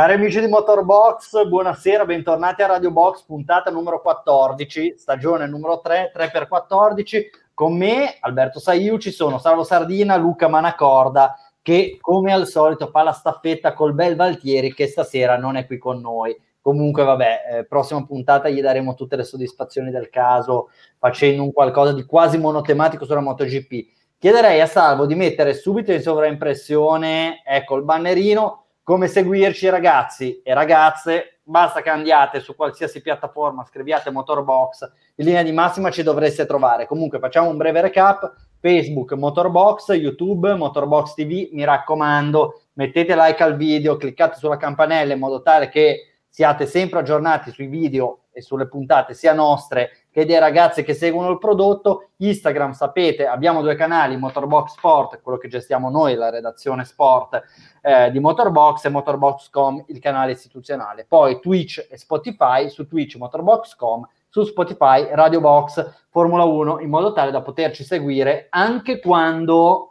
Cari amici di Motorbox, buonasera, bentornati a Radio Box, puntata numero 14, stagione numero 3, 3x14. Con me, Alberto Saiu, ci sono Salvo Sardina, Luca Manacorda, che come al solito fa la staffetta col bel Valtieri, che stasera non è qui con noi. Comunque, vabbè, eh, prossima puntata gli daremo tutte le soddisfazioni del caso, facendo un qualcosa di quasi monotematico sulla MotoGP. Chiederei a Salvo di mettere subito in sovraimpressione, ecco il bannerino, come seguirci ragazzi e ragazze, basta che andiate su qualsiasi piattaforma, scriviate Motorbox, in linea di massima ci dovreste trovare. Comunque facciamo un breve recap, Facebook Motorbox, YouTube Motorbox TV, mi raccomando, mettete like al video, cliccate sulla campanella in modo tale che siate sempre aggiornati sui video e sulle puntate sia nostre che dei ragazzi che seguono il prodotto. Instagram, sapete, abbiamo due canali, Motorbox Sport, quello che gestiamo noi, la redazione sport eh, di Motorbox, e Motorbox.com, il canale istituzionale. Poi Twitch e Spotify, su Twitch Motorbox.com, su Spotify Radio Box Formula 1, in modo tale da poterci seguire anche quando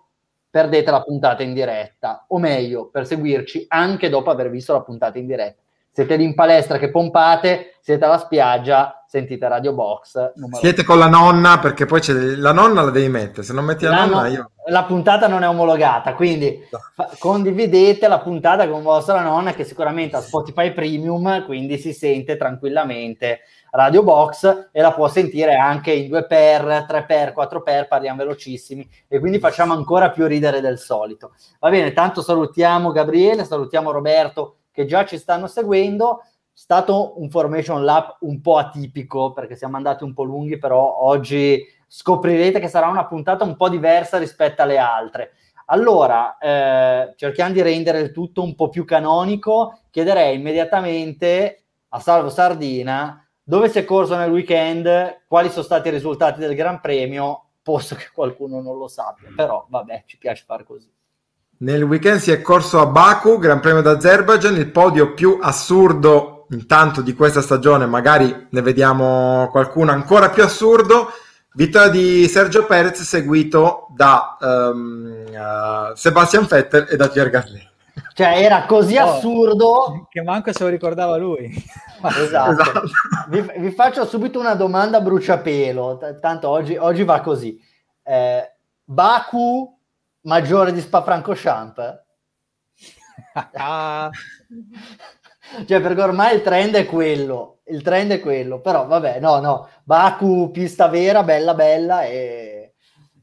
perdete la puntata in diretta, o meglio, per seguirci anche dopo aver visto la puntata in diretta siete lì in palestra che pompate, siete alla spiaggia, sentite Radio Box. Siete con la nonna, perché poi c'è la nonna la devi mettere, se non metti la, la nonna no, io... La puntata non è omologata, quindi no. fa- condividete la puntata con vostra nonna che sicuramente ha Spotify Premium, quindi si sente tranquillamente Radio Box e la può sentire anche in 2x, 3x, 4x, parliamo velocissimi e quindi facciamo ancora più ridere del solito. Va bene, tanto salutiamo Gabriele, salutiamo Roberto che già ci stanno seguendo. Stato un Formation Lab un po' atipico perché siamo andati un po' lunghi, però oggi scoprirete che sarà una puntata un po' diversa rispetto alle altre. Allora, eh, cerchiamo di rendere il tutto un po' più canonico. Chiederei immediatamente a Salvo Sardina dove si è corso nel weekend, quali sono stati i risultati del Gran Premio, posto che qualcuno non lo sappia, però vabbè, ci piace fare così. Nel weekend si è corso a Baku, Gran Premio d'Azerbaijan, il podio più assurdo intanto di questa stagione, magari ne vediamo qualcuno ancora più assurdo. Vittoria di Sergio Perez seguito da um, uh, Sebastian Vettel e da Pierre Gasly. Cioè era così oh, assurdo che manco se lo ricordava lui. esatto. esatto. Vi, vi, faccio subito una domanda bruciapelo, T- tanto oggi, oggi va così. Eh, Baku maggiore di Spa-Francorchamps? cioè perché ormai il trend è quello il trend è quello però vabbè no no Baku pista vera bella bella e,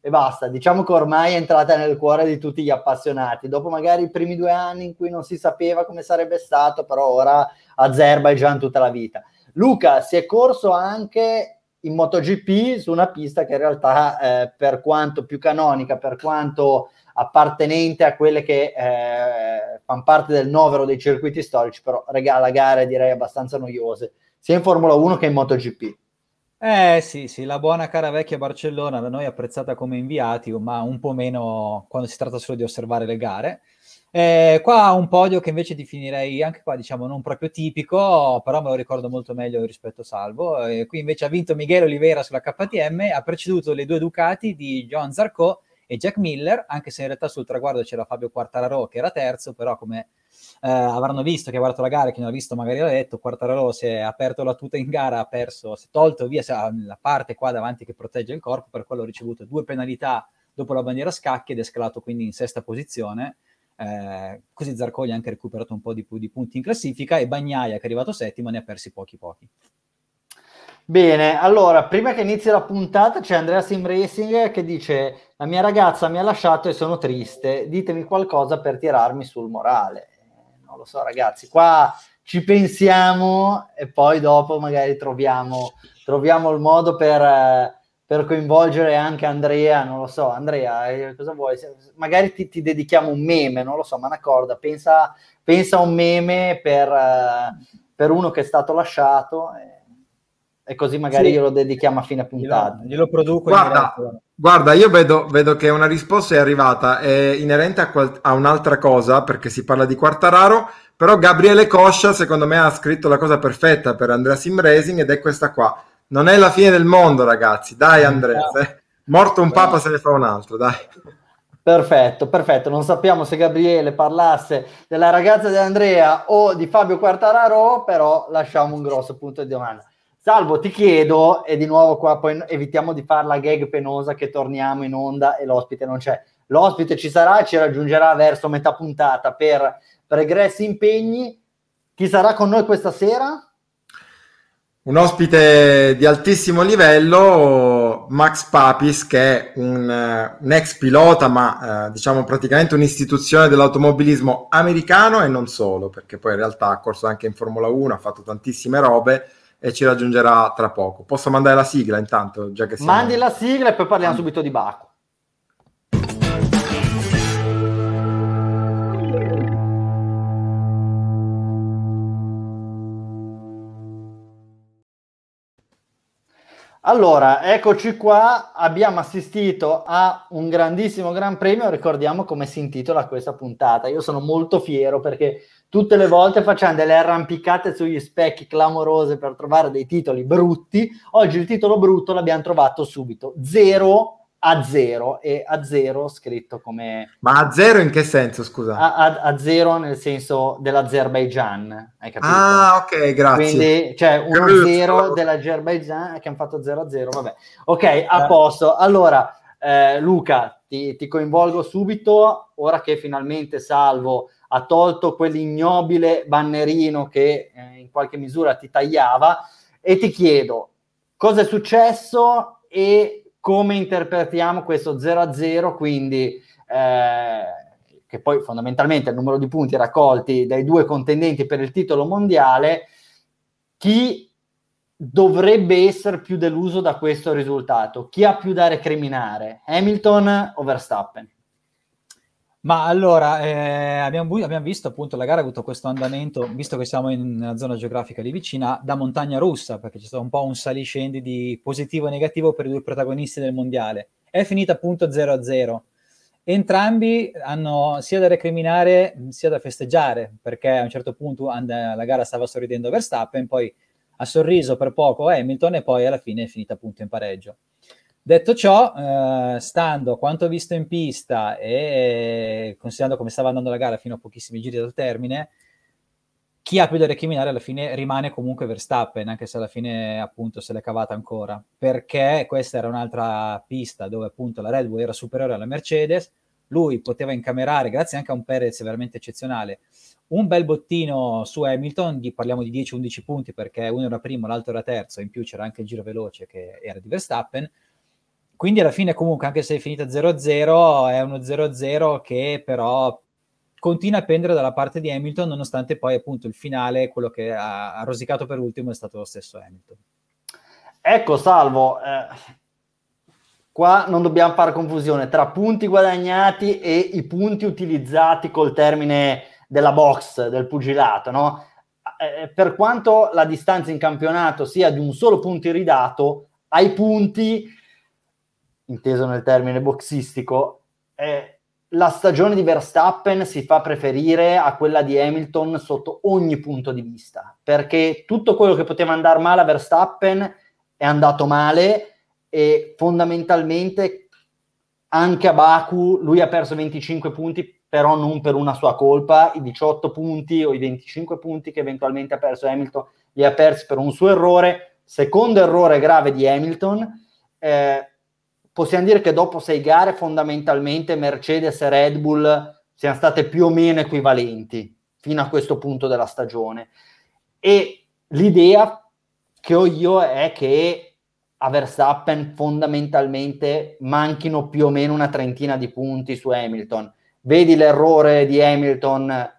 e basta. Diciamo che ormai è entrata nel cuore di tutti gli appassionati. Dopo magari i primi due anni in cui non si sapeva come sarebbe stato però ora Azerbaijan tutta la vita. Luca si è corso anche in MotoGP su una pista che in realtà eh, per quanto più canonica, per quanto appartenente a quelle che eh, fanno parte del novero dei circuiti storici, però regala gare direi abbastanza noiose, sia in Formula 1 che in MotoGP. Eh sì, sì, la buona cara vecchia Barcellona, da noi apprezzata come inviati, ma un po' meno quando si tratta solo di osservare le gare. Eh, qua un podio che invece definirei anche qua, diciamo, non proprio tipico, però me lo ricordo molto meglio rispetto a Salvo. Eh, qui invece ha vinto Miguel Oliveira sulla KTM, ha preceduto le due Ducati di Joan Zarco e Jack Miller, anche se in realtà sul traguardo c'era Fabio Quartararo che era terzo, però come eh, avranno visto che ha guardato la gara, chi non ha visto magari l'ha detto, Quartararo si è aperto la tuta in gara, ha perso, si è tolto via la parte qua davanti che protegge il corpo, per quello ha ricevuto due penalità dopo la bandiera scacchi ed è scalato quindi in sesta posizione eh, così Zarcogli ha anche recuperato un po' di, di, punti in classifica e Bagnaia che è arrivato settimo ne ha persi pochi pochi. Bene, allora prima che inizi la puntata c'è Andrea Sim Racing che dice la mia ragazza mi ha lasciato e sono triste, ditemi qualcosa per tirarmi sul morale. Non lo so ragazzi, qua ci pensiamo e poi dopo magari troviamo, troviamo il modo per... Eh, per coinvolgere anche Andrea, non lo so, Andrea, eh, cosa vuoi? Magari ti, ti, dedichiamo un meme, non lo so, ma una corda, pensa, a un meme per, uh, per, uno che è stato lasciato e, e così magari sì. glielo dedichiamo a fine puntata. Glielo, glielo produco. Guarda, guarda io vedo, vedo, che una risposta è arrivata, è inerente a, qual- a un'altra cosa, perché si parla di Quartararo, però Gabriele Coscia secondo me ha scritto la cosa perfetta per Andrea Sim Racing ed è questa qua non è la fine del mondo, ragazzi. Dai, Andrea. No. Morto un papa, se ne fa un altro. Dai. Perfetto, perfetto. Non sappiamo se Gabriele parlasse della ragazza di Andrea o di Fabio Quartararo, però lasciamo un grosso punto di domanda. Salvo, ti chiedo, e di nuovo qua poi evitiamo di fare la gag penosa che torniamo in onda e l'ospite non c'è. L'ospite ci sarà ci raggiungerà verso metà puntata per pregressi impegni. Chi sarà con noi questa sera? un ospite di altissimo livello, Max Papis, che è un, uh, un ex pilota, ma uh, diciamo praticamente un'istituzione dell'automobilismo americano e non solo, perché poi in realtà ha corso anche in Formula 1, ha fatto tantissime robe e ci raggiungerà tra poco. Posso mandare la sigla intanto? Già che siamo... Mandi la sigla e poi parliamo Mandi. subito di Baku. Allora, eccoci qua, abbiamo assistito a un grandissimo Gran Premio, ricordiamo come si intitola questa puntata. Io sono molto fiero perché tutte le volte facciamo delle arrampicate sugli specchi clamorose per trovare dei titoli brutti. Oggi il titolo brutto l'abbiamo trovato subito, zero a zero e a zero scritto come... Ma a zero in che senso, scusa? A, a, a zero nel senso dell'Azerbaijan, hai capito? Ah, ok, grazie. Quindi c'è un Grazie. zero dell'Azerbaijan che hanno fatto 0 a 0, vabbè. Ok, a eh. posto. Allora, eh, Luca, ti, ti, coinvolgo subito, ora che finalmente Salvo ha tolto quell'ignobile bannerino che eh, in qualche misura ti tagliava e ti chiedo cosa è successo e come interpretiamo questo 0-0, quindi eh, che poi fondamentalmente il numero di punti raccolti dai due contendenti per il titolo mondiale, chi dovrebbe essere più deluso da questo risultato? Chi ha più da recriminare? Hamilton o Verstappen? Ma allora, eh, abbiamo, abbiamo, visto appunto la gara ha avuto questo andamento, visto che siamo in una zona geografica lì vicina, da montagna russa, perché c'è stato un po' un saliscendi di positivo e negativo per i due protagonisti del mondiale. È finita appunto 0-0. Entrambi hanno sia da recriminare sia da festeggiare, perché a un certo punto and- la gara stava sorridendo Verstappen, poi ha sorriso per poco Hamilton e poi alla fine è finita appunto in pareggio. Detto ciò, eh, stando a quanto visto in pista e considerando come stava andando la gara fino a pochissimi giri dal termine, chi ha più da recriminare alla fine rimane comunque Verstappen, anche se alla fine appunto se l'è cavata ancora, perché questa era un'altra pista dove appunto la Red Bull era superiore alla Mercedes, lui poteva incamerare, grazie anche a un Perez veramente eccezionale, un bel bottino su Hamilton, di, parliamo di 10-11 punti perché uno era primo, l'altro era terzo, in più c'era anche il giro veloce che era di Verstappen, quindi alla fine comunque anche se è finita 0-0 è uno 0-0 che però continua a pendere dalla parte di Hamilton nonostante poi appunto il finale, quello che ha, rosicato per ultimo è stato lo stesso Hamilton. Ecco Salvo, eh, qua non dobbiamo fare confusione tra punti guadagnati e i punti utilizzati col termine della box, del pugilato, no? Eh, per quanto la distanza in campionato sia di un solo punto iridato, ai punti inteso nel termine boxistico, eh, la stagione di Verstappen si fa preferire a quella di Hamilton sotto ogni punto di vista, perché tutto quello che poteva andare male a Verstappen è andato male e fondamentalmente anche a Baku lui ha perso 25 punti, però non per una sua colpa, i 18 punti o i 25 punti che eventualmente ha perso Hamilton li ha persi per un suo errore, secondo errore grave di Hamilton. Eh, possiamo dire che dopo sei gare fondamentalmente Mercedes e Red Bull siano state più o meno equivalenti fino a questo punto della stagione. E l'idea che ho io è che a Verstappen fondamentalmente manchino più o meno una trentina di punti su Hamilton. Vedi l'errore di Hamilton eh,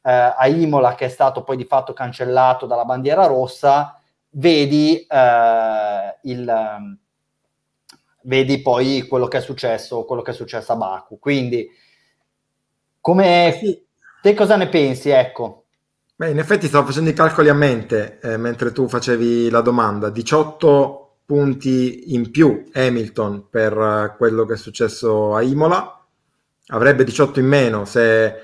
a Imola che è stato poi di fatto cancellato dalla bandiera rossa, vedi eh, il vedi poi quello che è successo, quello che è successo a Baku. Quindi, come sì. te cosa ne pensi? Ecco. Beh, in effetti stavo facendo i calcoli a mente eh, mentre tu facevi la domanda. 18 punti in più Hamilton per uh, quello che è successo a Imola. Avrebbe 18 in meno se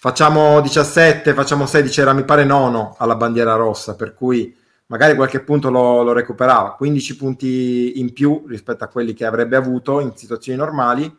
facciamo 17, facciamo 16, era mi pare nono alla bandiera rossa, per cui magari qualche punto lo, lo, recuperava, 15 punti in più rispetto a quelli che avrebbe avuto in situazioni normali.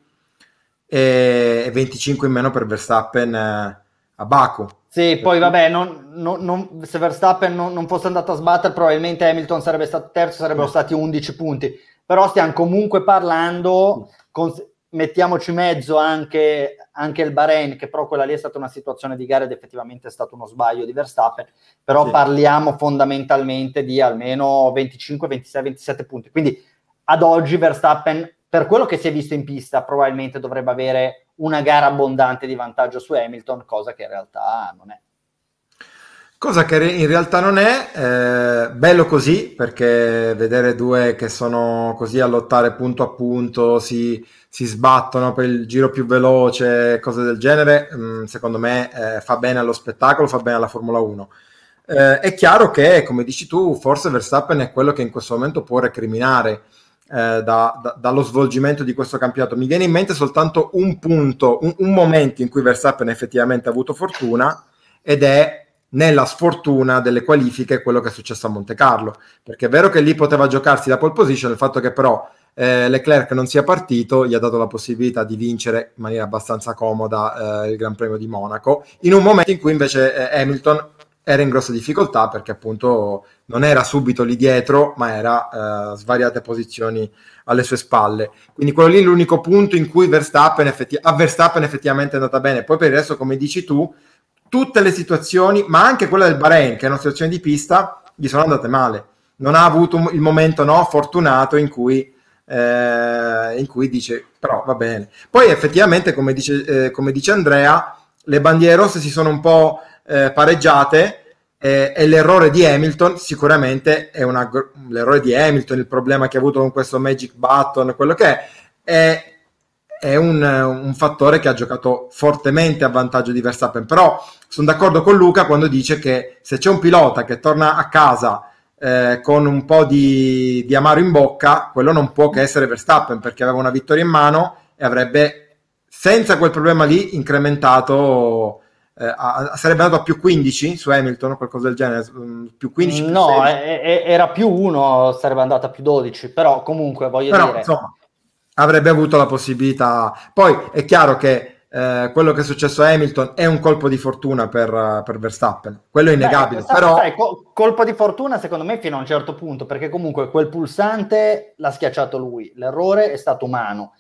e 25 in meno per Verstappen eh, a Baku. Sì, poi vabbè, non, non, non, se Verstappen non, fosse andato a sbattere, probabilmente Hamilton sarebbe stato terzo, sarebbero stati 11 punti. Però stiamo comunque parlando, con, mettiamoci mezzo anche, anche, il Bahrain, che però quella lì è stata una situazione di gara ed effettivamente è stato uno sbaglio di Verstappen, però sì. parliamo fondamentalmente di almeno 25, 26, 27 punti. Quindi ad oggi Verstappen, per quello che si è visto in pista, probabilmente dovrebbe avere una gara abbondante di vantaggio su Hamilton, cosa che in realtà non è. Cosa che in realtà non è, eh, bello così, perché vedere due che sono così a lottare punto a punto, si, si sbattono per il giro più veloce, cose del genere, mh, mm, secondo me eh, fa bene allo spettacolo, fa bene alla Formula 1. Eh, è chiaro che, come dici tu, forse Verstappen è quello che in questo momento può recriminare eh, da, da, dallo svolgimento di questo campionato. Mi viene in mente soltanto un punto, un, un momento in cui Verstappen effettivamente ha avuto fortuna ed è nella sfortuna delle qualifiche quello che è successo a Monte Carlo, perché è vero che lì poteva giocarsi la pole position, il fatto che però eh, Leclerc non sia partito gli ha dato la possibilità di vincere in maniera abbastanza comoda eh, il Gran Premio di Monaco, in un momento in cui invece eh, Hamilton era in grossa difficoltà perché appunto non era subito lì dietro, ma era uh, svariate posizioni alle sue spalle. Quindi quello lì è l'unico punto in cui Verstappen effetti- a Verstappen effettivamente è andata bene. Poi per il resto, come dici tu, tutte le situazioni, ma anche quella del Bahrain, che è una situazione di pista, gli sono andate male. Non ha avuto il momento no, fortunato in cui, eh, in cui dice, però va bene. Poi effettivamente, come dice, eh, come dice Andrea, le bandiere rosse si sono un po' eh, pareggiate e l'errore di Hamilton sicuramente è una, l'errore di Hamilton, il problema che ha avuto con questo Magic Button, quello che è, è, è un, un, fattore che ha giocato fortemente a vantaggio di Verstappen, però sono d'accordo con Luca quando dice che se c'è un pilota che torna a casa eh, con un po' di, di amaro in bocca, quello non può che essere Verstappen perché aveva una vittoria in mano e avrebbe senza quel problema lì incrementato eh, sarebbe andato a più 15 su Hamilton o qualcosa del genere, mm, più 15 più No, è, è, era più 1, sarebbe andato a più 12, però comunque voglio però, dire... Insomma, avrebbe avuto la possibilità. Poi è chiaro che eh, quello che è successo a Hamilton è un colpo di fortuna per, per Verstappen, quello è innegabile. Beh, però... Sai, col- colpo di fortuna secondo me fino a un certo punto, perché comunque quel pulsante l'ha schiacciato lui, l'errore è stato umano.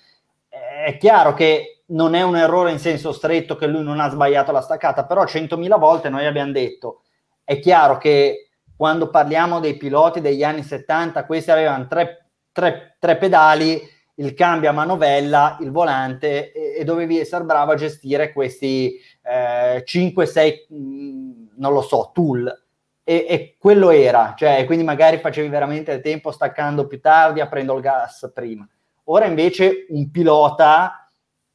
È chiaro che non è un errore in senso stretto che lui non ha sbagliato la staccata, però 100.000 volte noi abbiamo detto, è chiaro che quando parliamo dei piloti degli anni 70, questi avevano tre, tre, tre pedali, il cambio a manovella, il volante e, e dovevi essere bravo a gestire questi eh, 5-6, mm, non lo so, tool. E, e, quello era, cioè quindi magari facevi veramente il tempo staccando più tardi, aprendo il gas prima. Ora invece un pilota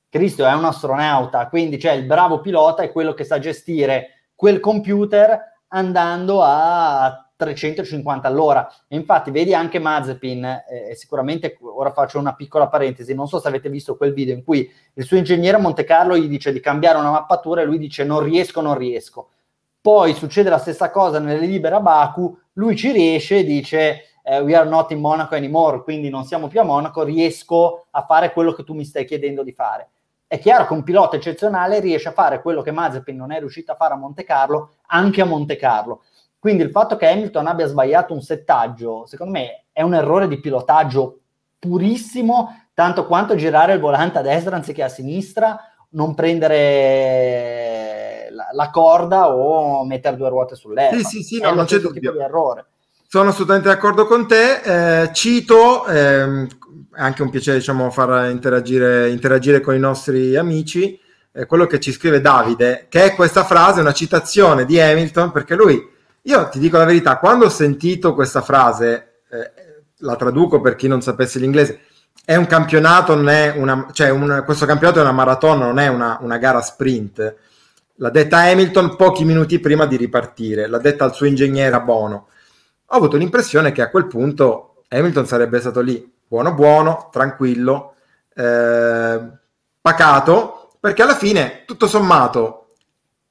Cristo è un astronauta, quindi cioè, il bravo pilota è quello che sa gestire quel computer andando a 350 all'ora. E infatti vedi anche Mazepin, eh, sicuramente ora faccio una piccola parentesi, non so se avete visto quel video in cui il suo ingegnere a Monte Carlo gli dice di cambiare una mappatura e lui dice non riesco, non riesco. Poi succede la stessa cosa nelle libere a Baku, lui ci riesce e dice eh, we are not in Monaco anymore, quindi non siamo più a Monaco, riesco a fare quello che tu mi stai chiedendo di fare è chiaro che un pilota eccezionale riesce a fare quello che Mazepin non è riuscito a fare a Monte Carlo anche a Monte Carlo. Quindi il fatto che Hamilton abbia sbagliato un settaggio, secondo me, è un errore di pilotaggio purissimo, tanto quanto girare il volante a destra anziché a sinistra, non prendere la, la corda o mettere due ruote sull'erba. Sì, sì, sì, no, non c'è dubbio. Di errore. Sono assolutamente d'accordo con te. Eh, cito, è anche un piacere diciamo, far interagire, interagire con i nostri amici, eh, quello che ci scrive Davide, che è questa frase, una citazione di Hamilton, perché lui, io ti dico la verità, quando ho sentito questa frase, eh, la traduco per chi non sapesse l'inglese, è un campionato, non è una, cioè un, questo campionato è una maratona, non è una, una gara sprint. L'ha detta Hamilton pochi minuti prima di ripartire, l'ha detta al suo ingegnere Bono. Ho avuto l'impressione che a quel punto Hamilton sarebbe stato lì buono buono, tranquillo, eh, pacato, perché alla fine, tutto sommato,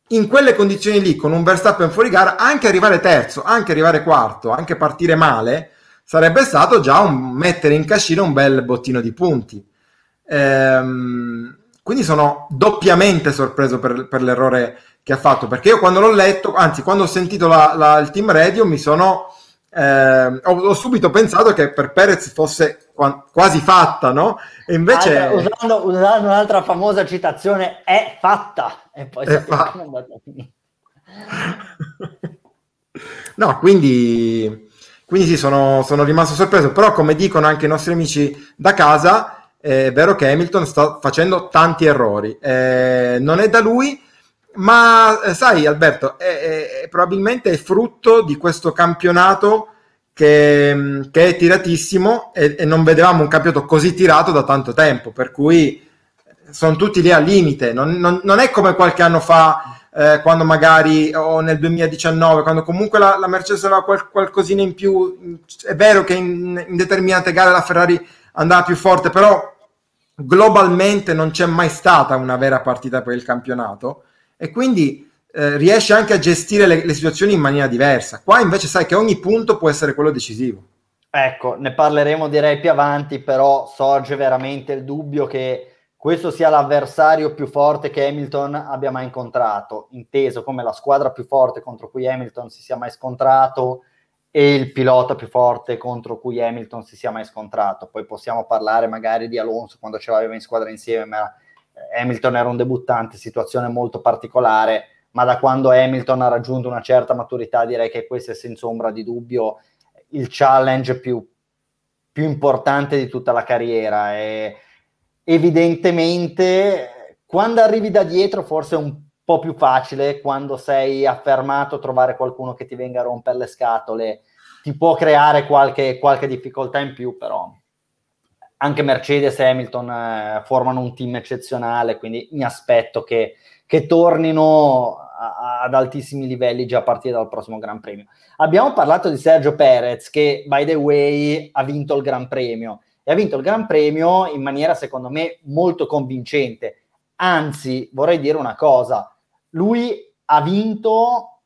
in quelle condizioni lì, con un Verstappen fuori gara, anche arrivare terzo, anche arrivare quarto, anche partire male, sarebbe stato già un, mettere in cascina un bel bottino di punti. Ehm, quindi sono doppiamente sorpreso per, per, l'errore che ha fatto, perché io quando l'ho letto, anzi quando ho sentito la, la, il team radio mi sono... Eh, ho, ho, subito pensato che per Perez fosse qua, quasi fatta, no? E invece... Altra, usando, usando, un'altra famosa citazione, è fatta. E poi è fatta. no, quindi, quindi sì, sono, sono rimasto sorpreso, però come dicono anche i nostri amici da casa, è vero che Hamilton sta facendo tanti errori, eh, non è da lui, ma eh, sai Alberto, è, è, probabilmente è frutto di questo campionato che, che è tiratissimo e, e, non vedevamo un campionato così tirato da tanto tempo, per cui sono tutti lì al limite, non, non, non è come qualche anno fa. Eh, quando magari o nel 2019, quando comunque la, la Mercedes aveva qual, qualcosina in più, è vero che in, in determinate gare la Ferrari andava più forte, però globalmente non c'è mai stata una vera partita per il campionato e quindi eh, riesce anche a gestire le, le, situazioni in maniera diversa. Qua invece sai che ogni punto può essere quello decisivo. Ecco, ne parleremo direi più avanti, però sorge veramente il dubbio che questo sia l'avversario più forte che Hamilton abbia mai incontrato, inteso come la squadra più forte contro cui Hamilton si sia mai scontrato e il pilota più forte contro cui Hamilton si sia mai scontrato. Poi possiamo parlare magari di Alonso quando ce l'aveva in squadra insieme, ma Hamilton era un debuttante, situazione molto particolare, ma da quando Hamilton ha raggiunto una certa maturità direi che questo è senza ombra di dubbio il challenge più, più importante di tutta la carriera. E evidentemente quando arrivi da dietro forse è un po' più facile quando sei affermato trovare qualcuno che ti venga a rompere le scatole ti può creare qualche, qualche difficoltà in più però anche Mercedes e Hamilton eh, formano un team eccezionale quindi mi aspetto che, che tornino a, ad altissimi livelli già a partire dal prossimo Gran Premio. Abbiamo parlato di Sergio Perez che by the way ha vinto il Gran Premio. E ha vinto il Gran Premio in maniera secondo me molto convincente. Anzi vorrei dire una cosa. Lui ha vinto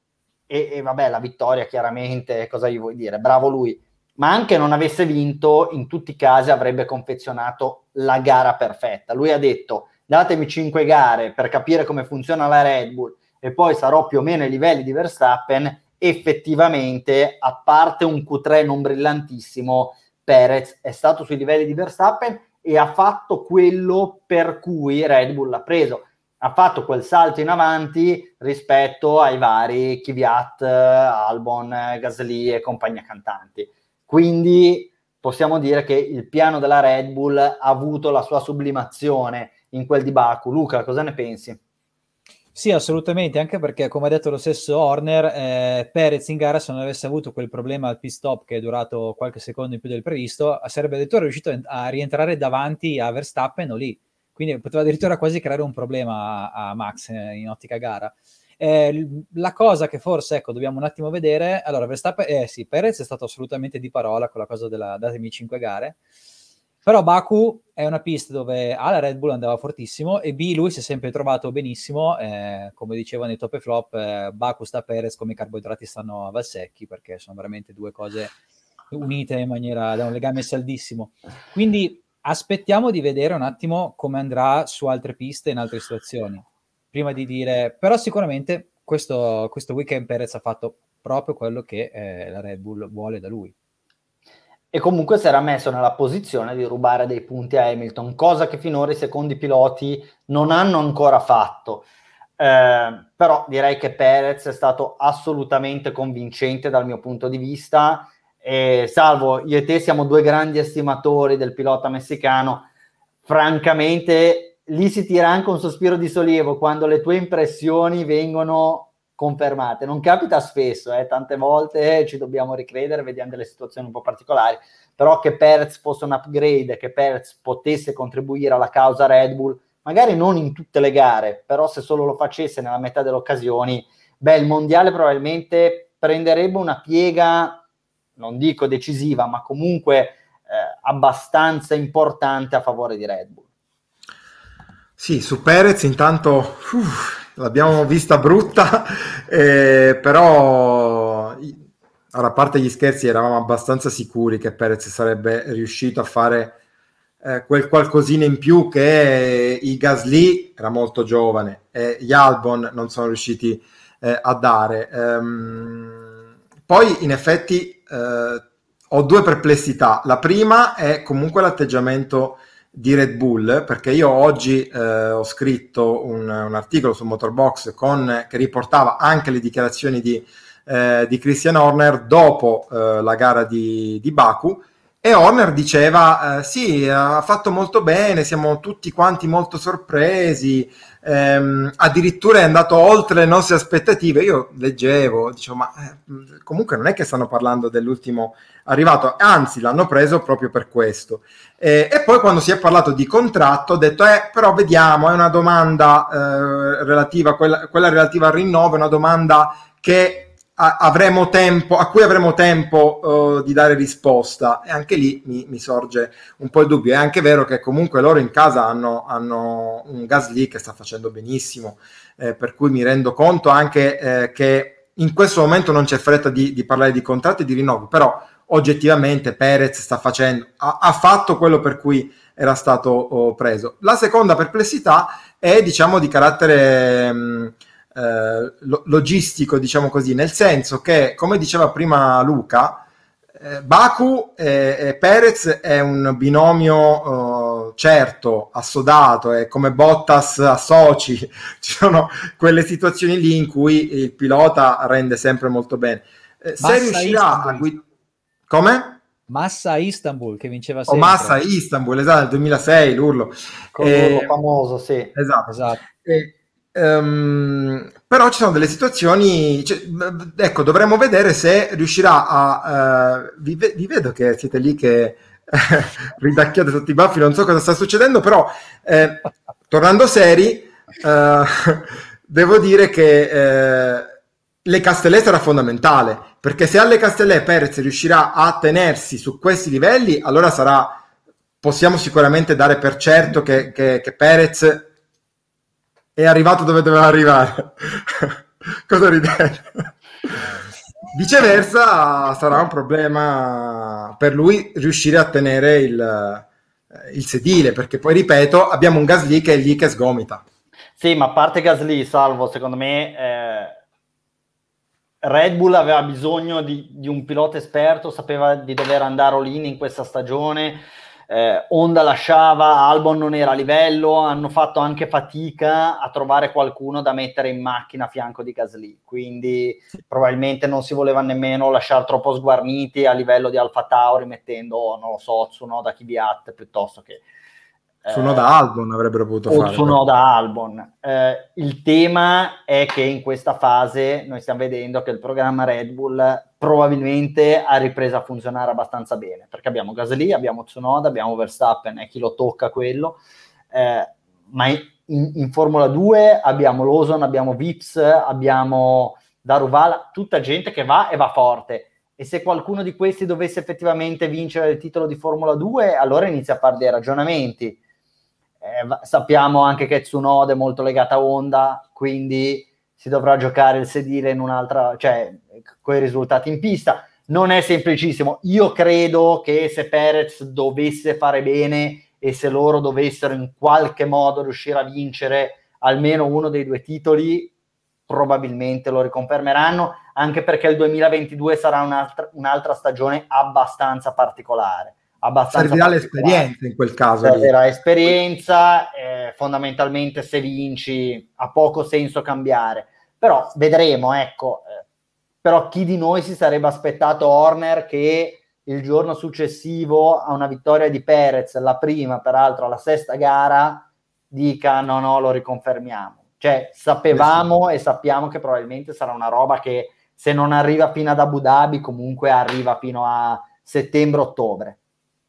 e, e, vabbè la vittoria chiaramente cosa gli vuoi dire? Bravo lui ma anche non avesse vinto in tutti i casi avrebbe confezionato la gara perfetta lui ha detto datemi cinque gare per capire come funziona la Red Bull e poi sarò più o meno ai livelli di Verstappen effettivamente a parte un Q3 non brillantissimo Perez è stato sui livelli di Verstappen e ha fatto quello per cui Red Bull l'ha preso ha fatto quel salto in avanti rispetto ai vari Kvyat, Albon, Gasly e compagnia cantanti. Quindi possiamo dire che il piano della Red Bull ha avuto la sua sublimazione in quel di Baku. Luca, cosa ne pensi? Sì, assolutamente, anche perché come ha detto lo stesso Horner, eh, Perez in gara se non avesse avuto quel problema al pit stop che è durato qualche secondo in più del previsto, sarebbe addirittura riuscito a rientrare davanti a Verstappen o lì quindi poteva addirittura quasi creare un problema a, a Max in ottica gara. Eh, la cosa che forse, ecco, dobbiamo un attimo vedere, allora Verstappen, eh sì, Perez è stato assolutamente di parola con la cosa della datemi 5 gare, però Baku è una pista dove A la Red Bull andava fortissimo e B lui si è sempre trovato benissimo, eh, come diceva nei top e flop, eh, Baku sta a Perez come i carboidrati stanno a Valsecchi perché sono veramente due cose unite in maniera da un legame saldissimo. Quindi aspettiamo di vedere un attimo come andrà su altre piste in altre situazioni. Prima di dire, però sicuramente questo, questo weekend Perez ha fatto proprio quello che eh, la Red Bull vuole da lui. E comunque si era messo nella posizione di rubare dei punti a Hamilton, cosa che finora i secondi piloti non hanno ancora fatto. Eh, però direi che Perez è stato assolutamente convincente dal mio punto di vista e salvo io e te siamo due grandi estimatori del pilota messicano, francamente lì si tira anche un sospiro di sollievo quando le tue impressioni vengono confermate. Non capita spesso, eh, tante volte ci dobbiamo ricredere, vediamo delle situazioni un po' particolari, però che Perez fosse un upgrade, che Perez potesse contribuire alla causa Red Bull, magari non in tutte le gare, però se solo lo facesse nella metà delle occasioni, beh, il mondiale probabilmente prenderebbe una piega non dico decisiva, ma comunque eh, abbastanza importante a favore di Red Bull. Sì, su Perez intanto uff, l'abbiamo vista brutta, eh, però a parte gli scherzi eravamo abbastanza sicuri che Perez sarebbe riuscito a fare eh, quel qualcosina in più che i Gasly era molto giovane e gli Albon non sono riusciti eh, a dare. Ehm, poi in effetti eh, ho due perplessità. La prima è comunque l'atteggiamento di Red Bull, perché io oggi eh, ho scritto un, un, articolo su Motorbox con, che riportava anche le dichiarazioni di, eh, di Christian Horner dopo eh, la gara di, di Baku. E Horner diceva, eh, sì, ha fatto molto bene, siamo tutti quanti molto sorpresi, ehm, addirittura è andato oltre le nostre aspettative. Io leggevo, dicevo, ma eh, comunque non è che stanno parlando dell'ultimo arrivato, anzi l'hanno preso proprio per questo. Eh, e poi quando si è parlato di contratto ho detto, eh, però vediamo, è una domanda eh, relativa, quella, quella relativa al rinnovo, è una domanda che avremo tempo, a cui avremo tempo uh, di dare risposta e anche lì mi, mi, sorge un po' il dubbio. È anche vero che comunque loro in casa hanno, hanno un Gasly che sta facendo benissimo, eh, per cui mi rendo conto anche eh, che in questo momento non c'è fretta di, di, parlare di contratti e di rinnovi, però oggettivamente Perez sta facendo, ha, ha fatto quello per cui era stato oh, preso. La seconda perplessità è diciamo di carattere... Mh, eh, logistico, diciamo così, nel senso che, come diceva prima Luca, eh, Baku e, e, Perez è un binomio uh, certo, assodato, è come Bottas a Soci, ci sono quelle situazioni lì in cui il pilota rende sempre molto bene. Eh, se riuscirà Istanbul. a guidare... Come? Massa Istanbul che vinceva sempre. O Massa Istanbul, esatto, nel 2006 l'urlo. Con eh, famoso, sì. Esatto. esatto. Eh, Um, però ci sono delle situazioni, cioè, ecco, dovremmo vedere se riuscirà a... Uh, vi, vi, vedo che siete lì che ridacchiate sotto i baffi, non so cosa sta succedendo, però eh, tornando seri, uh, devo dire che eh, le Castellet sarà fondamentale, perché se alle Castellet Perez riuscirà a tenersi su questi livelli, allora sarà, possiamo sicuramente dare per certo che, che, che Perez è arrivato dove doveva arrivare. Cosa ridete? Viceversa, sarà un problema per lui riuscire a tenere il, il sedile, perché poi, ripeto, abbiamo un Gasly che è lì che sgomita. Sì, ma a parte Gasly, salvo, secondo me, eh, Red Bull aveva bisogno di, di, un pilota esperto, sapeva di dover andare all-in in questa stagione, eh, Honda lasciava, Albon non era a livello, hanno fatto anche fatica a trovare qualcuno da mettere in macchina a fianco di Gasly, quindi probabilmente non si voleva nemmeno lasciare troppo sguarniti a livello di Alfa Tauri mettendo, non lo so, Tsunoda Kvyat piuttosto che su da Albon avrebbero potuto fare. Su da Albon. Eh, il tema è che in questa fase noi stiamo vedendo che il programma Red Bull probabilmente ha ripreso a funzionare abbastanza bene, perché abbiamo Gasly, abbiamo Tsunoda, abbiamo Verstappen e chi lo tocca quello, eh, ma in, in, Formula 2 abbiamo Lawson, abbiamo Vips, abbiamo Daruvala, tutta gente che va e va forte. E se qualcuno di questi dovesse effettivamente vincere il titolo di Formula 2, allora inizia a fare dei ragionamenti eh, sappiamo anche che Tsunoda è molto legata a Honda, quindi si dovrà giocare il sedile in un'altra, cioè con i risultati in pista. Non è semplicissimo. Io credo che se Perez dovesse fare bene e se loro dovessero in qualche modo riuscire a vincere almeno uno dei due titoli, probabilmente lo riconfermeranno, anche perché il 2022 sarà un'altra, un'altra stagione abbastanza particolare abbastanza servirà l'esperienza in quel caso servirà lì. esperienza eh, fondamentalmente se vinci ha poco senso cambiare però vedremo ecco eh, però chi di noi si sarebbe aspettato Horner che il giorno successivo a una vittoria di Perez la prima peraltro alla sesta gara dica no no lo riconfermiamo cioè sapevamo e sappiamo che probabilmente sarà una roba che se non arriva fino ad Abu Dhabi comunque arriva fino a settembre-ottobre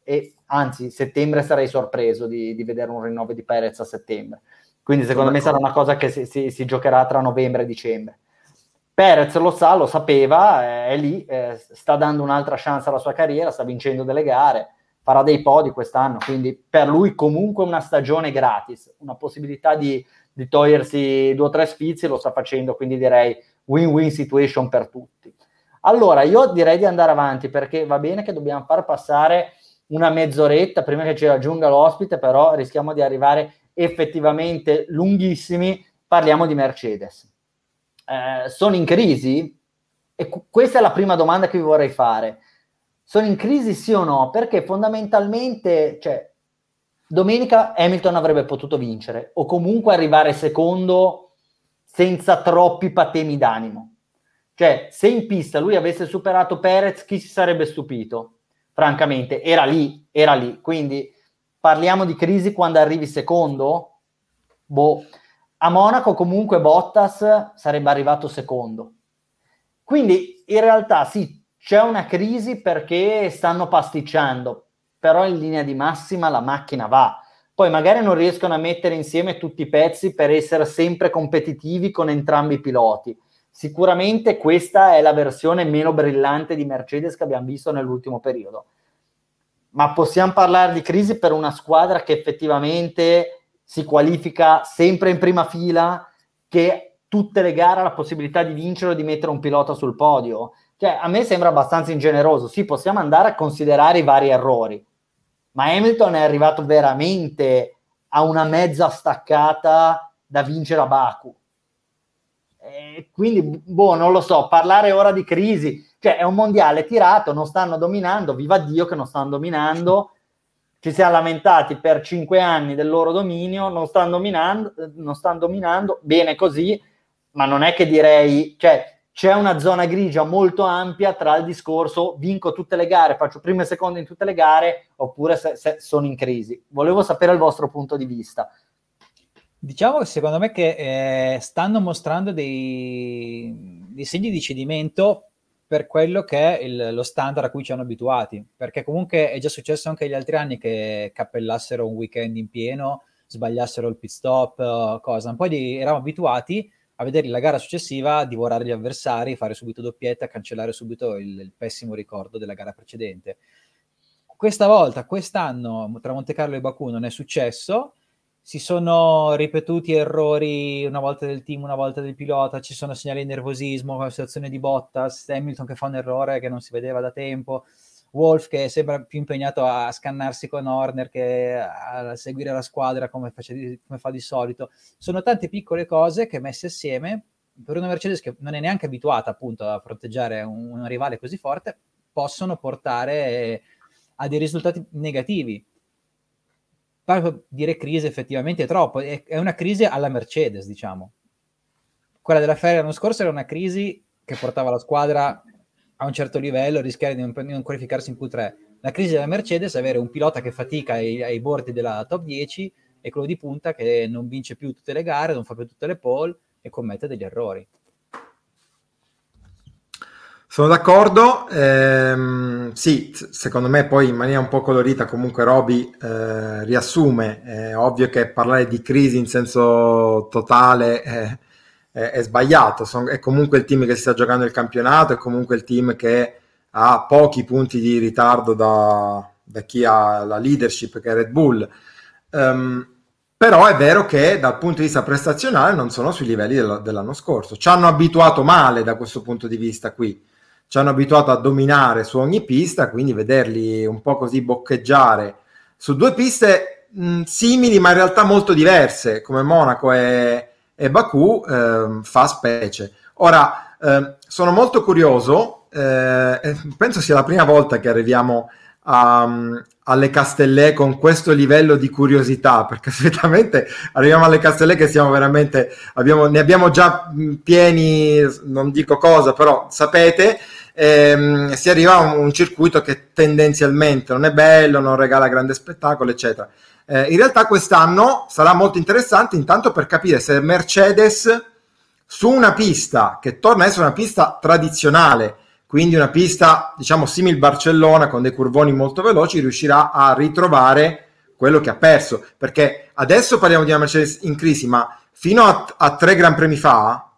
e anzi settembre sarei sorpreso di, di, vedere un rinnovo di Perez a settembre. Quindi secondo me sarà una cosa che si, si, si, giocherà tra novembre e dicembre. Perez lo sa, lo sapeva, è lì, eh, sta dando un'altra chance alla sua carriera, sta vincendo delle gare, farà dei podi quest'anno, quindi per lui comunque una stagione gratis, una possibilità di, di togliersi due o tre sfizi, lo sta facendo, quindi direi win-win situation per tutti. Allora, io direi di andare avanti perché va bene che dobbiamo far passare una mezz'oretta prima che ci raggiunga l'ospite, però rischiamo di arrivare effettivamente lunghissimi, parliamo di Mercedes. Eh, sono in crisi? E questa è la prima domanda che vi vorrei fare. Sono in crisi sì o no? Perché fondamentalmente, cioè, domenica Hamilton avrebbe potuto vincere o comunque arrivare secondo senza troppi patemi d'animo. Cioè, se in pista lui avesse superato Perez, chi si sarebbe stupito? Francamente, era lì, era lì. Quindi parliamo di crisi quando arrivi secondo? Boh. A Monaco comunque Bottas sarebbe arrivato secondo. Quindi in realtà sì, c'è una crisi perché stanno pasticciando, però in linea di massima la macchina va. Poi magari non riescono a mettere insieme tutti i pezzi per essere sempre competitivi con entrambi i piloti. Sicuramente questa è la versione meno brillante di Mercedes che abbiamo visto nell'ultimo periodo. Ma possiamo parlare di crisi per una squadra che effettivamente si qualifica sempre in prima fila, che tutte le gare ha la possibilità di vincere o di mettere un pilota sul podio. Cioè, a me sembra abbastanza ingeneroso. Sì, possiamo andare a considerare i vari errori, ma Hamilton è arrivato veramente a una mezza staccata da vincere a Baku. E quindi, boh, non lo so, parlare ora di crisi, cioè è un mondiale tirato, non stanno dominando, viva Dio che non stanno dominando, ci siamo lamentati per cinque anni del loro dominio, non stanno dominando, non stanno dominando, bene così, ma non è che direi, cioè c'è una zona grigia molto ampia tra il discorso vinco tutte le gare, faccio primo e secondo in tutte le gare, oppure se, se sono in crisi. Volevo sapere il vostro punto di vista. Diciamo che secondo me che eh, stanno mostrando dei, dei, segni di cedimento per quello che è il, lo standard a cui ci hanno abituati, perché comunque è già successo anche gli altri anni che cappellassero un weekend in pieno, sbagliassero il pit stop, cosa. Un po' di, eravamo abituati a vedere la gara successiva divorare gli avversari, fare subito doppietta, cancellare subito il, il pessimo ricordo della gara precedente. Questa volta, quest'anno, tra Monte Carlo e Baku non è successo, si sono ripetuti errori una volta del team, una volta del pilota, ci sono segnali di nervosismo, la situazione di Bottas, Hamilton che fa un errore che non si vedeva da tempo, Wolf che sembra più impegnato a scannarsi con Horner che a seguire la squadra come, di, come fa di solito. Sono tante piccole cose che messe assieme per una Mercedes che non è neanche abituata appunto a fronteggiare un, un rivale così forte, possono portare a dei risultati negativi. Dire crisi effettivamente è troppo, è, è una crisi alla Mercedes, diciamo. Quella della Ferrari l'anno scorso era una crisi che portava la squadra a un certo livello rischiare di non, di non qualificarsi in Q3. La crisi della Mercedes è avere un pilota che fatica ai, ai bordi della top 10 e quello di punta che non vince più tutte le gare, non fa più tutte le pole e commette degli errori. Sono d'accordo, ehm, sì, secondo me poi in maniera un po' colorita comunque Roby eh, riassume, è ovvio che parlare di crisi in senso totale eh, è, è sbagliato. Son, è comunque il team che si sta giocando il campionato, è comunque il team che ha pochi punti di ritardo da, da chi ha la leadership che è Red Bull. Um, però è vero che dal punto di vista prestazionale non sono sui livelli dell'anno scorso. Ci hanno abituato male da questo punto di vista qui. Ci hanno abituato a dominare su ogni pista, quindi vederli un po' così boccheggiare su due piste mh, simili ma in realtà molto diverse, come Monaco e, e Baku eh, fa specie. Ora, eh, sono molto curioso, eh, penso sia la prima volta che arriviamo a, alle Castellè con questo livello di curiosità, perché solitamente arriviamo alle Castellè che siamo veramente, abbiamo, ne abbiamo già pieni, non dico cosa, però sapete, ehm, si arriva a un, circuito che tendenzialmente non è bello, non regala grande spettacolo, eccetera. Eh, in realtà quest'anno sarà molto interessante intanto per capire se Mercedes su una pista che torna a essere una pista tradizionale, quindi una pista diciamo simile Barcellona con dei curvoni molto veloci, riuscirà a ritrovare quello che ha perso. Perché adesso parliamo di una Mercedes in crisi, ma fino a, a tre Gran Premi fa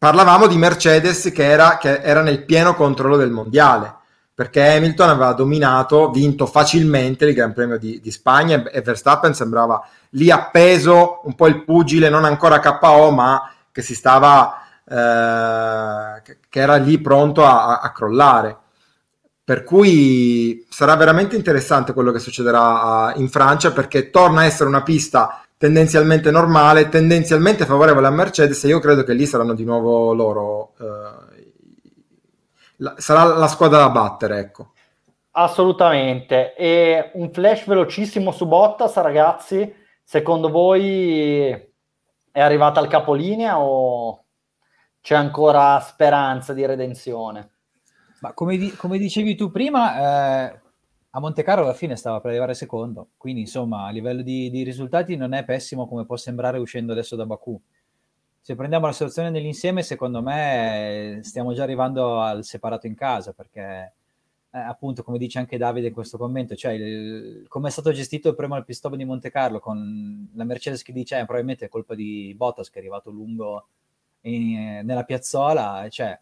parlavamo di Mercedes che era, che era nel pieno controllo del mondiale perché Hamilton aveva dominato, vinto facilmente il Gran Premio di, di, Spagna e Verstappen sembrava lì appeso, un po' il pugile, non ancora KO, ma che si stava, eh, che era lì pronto a, a crollare. per cui sarà veramente interessante quello che succederà in Francia perché torna a essere una pista tendenzialmente normale, tendenzialmente favorevole a Mercedes e io credo che lì saranno di nuovo loro, eh, la, sarà la squadra da battere, ecco. Assolutamente. E un flash velocissimo su Bottas, ragazzi, secondo voi è arrivata al capolinea o c'è ancora speranza di redenzione? Ma come, di- come dicevi tu prima, eh, a Monte Carlo alla fine stava per arrivare secondo, quindi insomma a livello di, di, risultati non è pessimo come può sembrare uscendo adesso da Baku. Se prendiamo la situazione nell'insieme, secondo me stiamo già arrivando al separato in casa, perché eh, appunto come dice anche Davide in questo commento, cioè come è stato gestito il primo al pistone di Monte Carlo con la Mercedes che dice eh, probabilmente è colpa di Bottas che è arrivato lungo in, nella piazzola, cioè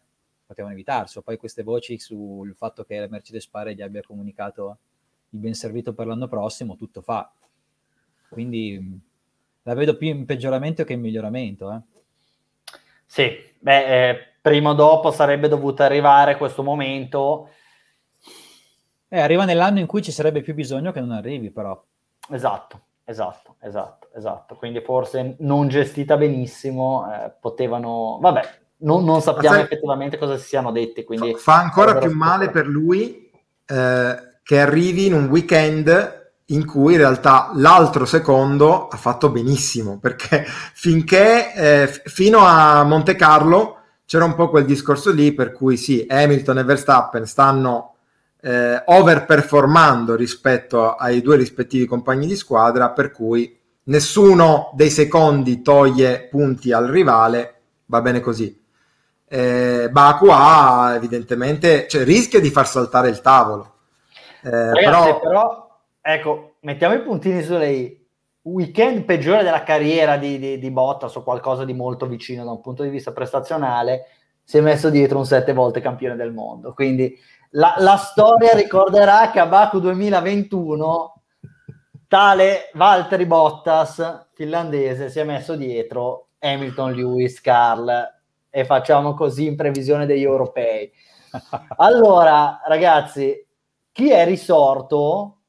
potevano evitarsi. Poi queste voci sul fatto che la Mercedes pare gli abbia comunicato il ben servito per l'anno prossimo, tutto fa. Quindi la vedo più in peggioramento che in miglioramento. Eh. Sì, beh, eh, prima o dopo sarebbe dovuto arrivare questo momento. Eh, arriva nell'anno in cui ci sarebbe più bisogno che non arrivi, però. Esatto, esatto, esatto, esatto. Quindi forse non gestita benissimo, eh, potevano... Vabbè, non, non sappiamo sai, effettivamente cosa si siano detti. Quindi fa ancora più male per lui eh, che arrivi in un weekend in cui in realtà l'altro secondo ha fatto benissimo perché finché eh, fino a Monte Carlo c'era un po' quel discorso lì per cui sì, Hamilton e Verstappen stanno eh, overperformando rispetto ai due rispettivi compagni di squadra per cui nessuno dei secondi toglie punti al rivale va bene così eh, Baku ha evidentemente, cioè rischia di far saltare il tavolo. Eh, Ragazzi, però... però... ecco, mettiamo i puntini su lei. Weekend peggiore della carriera di, di, di Bottas o qualcosa di molto vicino da un punto di vista prestazionale, si è messo dietro un sette volte campione del mondo. Quindi la, la storia ricorderà che a Baku 2021 tale Valtteri Bottas, finlandese, si è messo dietro Hamilton, Lewis, Carl e facciamo così in previsione degli europei. Allora, ragazzi, chi è risorto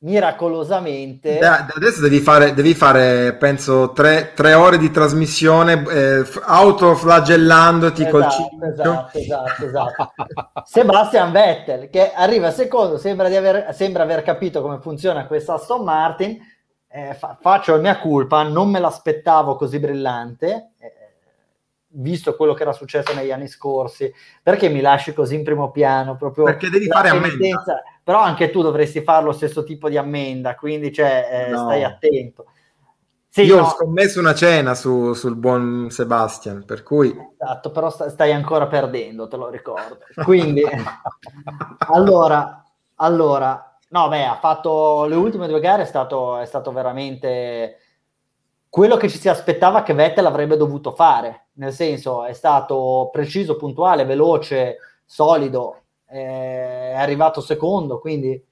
miracolosamente. Da, adesso devi fare, devi fare penso, tre, tre, ore di trasmissione eh, autoflagellandoti esatto, col ciclo. Esatto, esatto, esatto. Sebastian Vettel, che arriva secondo, sembra, di aver, sembra aver capito come funziona questa Aston Martin. Eh, fa, faccio la mia colpa, non me l'aspettavo così brillante. Eh, visto quello che era successo negli anni scorsi, perché mi lasci così in primo piano? Proprio perché devi fare ammenda. Però anche tu dovresti fare lo stesso tipo di ammenda, quindi cioè, eh, no. stai attento. Sì, Io no. ho scommesso una cena su, sul buon Sebastian, per cui... Esatto, però stai ancora perdendo, te lo ricordo. Quindi, allora, allora, no, beh, ha fatto le ultime due gare, è stato, è stato veramente quello che ci si aspettava che Vettel avrebbe dovuto fare, nel senso è stato preciso, puntuale, veloce, solido, è arrivato secondo, quindi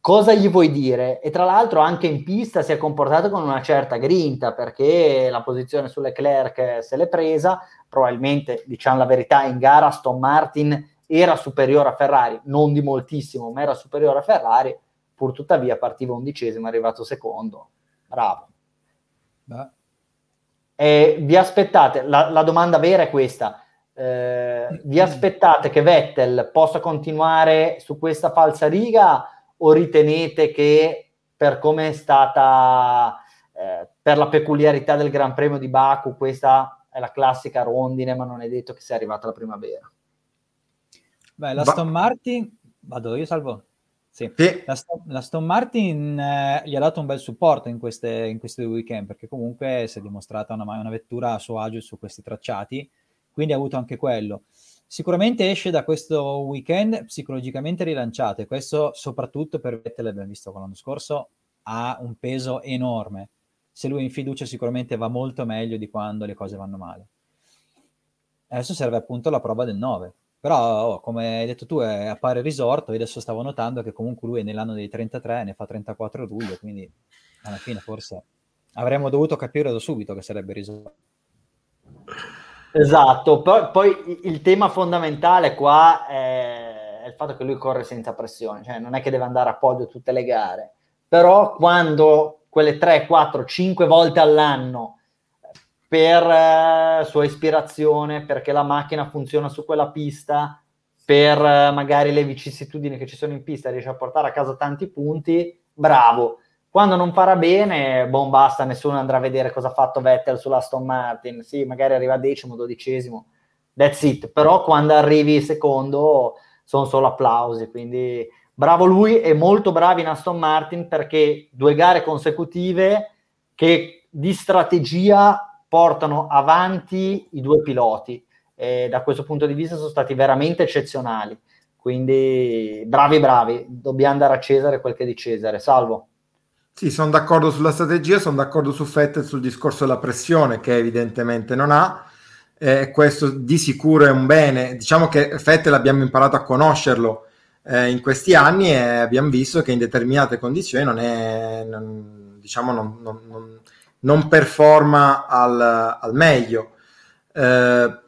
cosa gli vuoi dire? E tra l'altro anche in pista si è comportato con una certa grinta perché la posizione sulle Leclerc se l'è presa, probabilmente diciamo la verità in gara Aston Martin era superiore a Ferrari, non di moltissimo, ma era superiore a Ferrari, pur tuttavia partiva undicesimo, è arrivato secondo, bravo. E vi aspettate, la, la, domanda vera è questa, eh, vi aspettate che Vettel possa continuare su questa falsa riga o ritenete che per come è stata, eh, per la peculiarità del Gran Premio di Baku, questa è la classica rondine, ma non è detto che sia arrivata la primavera? Beh, la Aston Martin, vado io salvo. Sì. sì. La, la, Stone Martin eh, gli ha dato un bel supporto in queste, in questi due weekend perché comunque si è dimostrata una, una, vettura a suo agio su questi tracciati, quindi ha avuto anche quello. Sicuramente esce da questo weekend psicologicamente rilanciato e questo soprattutto per Vettel, l'abbiamo visto l'anno scorso, ha un peso enorme. Se lui in fiducia sicuramente va molto meglio di quando le cose vanno male. Adesso serve appunto la prova del 9 però, oh, come hai detto tu, è, appare risorto. Io adesso stavo notando che comunque lui è nell'anno dei 33, ne fa 34 a luglio, quindi alla fine forse avremmo dovuto capire da subito che sarebbe risorto. Esatto, poi, poi il tema fondamentale qua è il fatto che lui corre senza pressione, cioè non è che deve andare a podio tutte le gare, però quando quelle 3, 4, 5 volte all'anno per eh, sua ispirazione, perché la macchina funziona su quella pista, per eh, magari le vicissitudini che ci sono in pista, riesce a portare a casa tanti punti, bravo. Quando non farà bene, boh, basta, nessuno andrà a vedere cosa ha fatto Vettel sulla Aston Martin. Sì, magari arriva decimo, dodicesimo, that's it. Però quando arrivi secondo sono solo applausi, quindi bravo lui e molto bravi in Aston Martin perché due gare consecutive che di strategia portano avanti i due piloti e da questo punto di vista sono stati veramente eccezionali. Quindi bravi, bravi, dobbiamo andare a Cesare quel che è di Cesare. Salvo. Sì, sono d'accordo sulla strategia, sono d'accordo su Fettel sul discorso della pressione che evidentemente non ha. Eh, questo di sicuro è un bene. Diciamo che Fettel abbiamo imparato a conoscerlo eh, in questi anni e abbiamo visto che in determinate condizioni non, è, non, diciamo, non, non, non performa al, al meglio. Eh,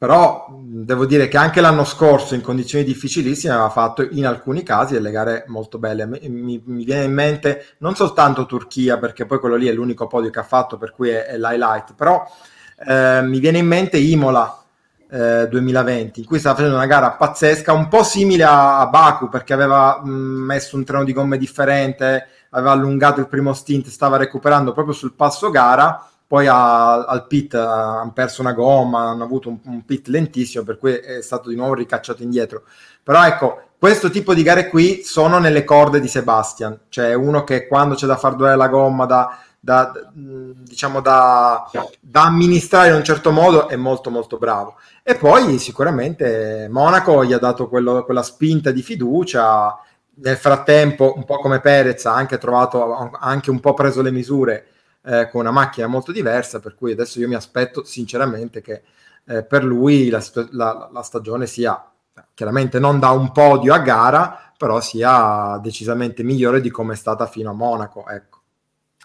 però devo dire che anche l'anno scorso in condizioni difficilissime aveva fatto in alcuni casi delle gare molto belle. Mi, mi, viene in mente non soltanto Turchia, perché poi quello lì è l'unico podio che ha fatto, per cui è, è l'highlight, però eh, mi viene in mente Imola eh, 2020, in cui stava facendo una gara pazzesca, un po' simile a, a Baku, perché aveva mh, messo un treno di gomme differente, aveva allungato il primo stint, stava recuperando proprio sul passo gara poi a, al pit hanno perso una gomma, hanno avuto un, un, pit lentissimo, per cui è stato di nuovo ricacciato indietro. Però ecco, questo tipo di gare qui sono nelle corde di Sebastian, cioè uno che quando c'è da far durare la gomma, da, da diciamo da, da, amministrare in un certo modo è molto molto bravo. E poi sicuramente Monaco gli ha dato quello, quella spinta di fiducia. Nel frattempo, un po' come Perez, ha anche trovato, anche un po' preso le misure eh, con una macchina molto diversa, per cui adesso io mi aspetto sinceramente che eh, per lui la, la, la, stagione sia chiaramente non da un podio a gara, però sia decisamente migliore di come è stata fino a Monaco. Ecco.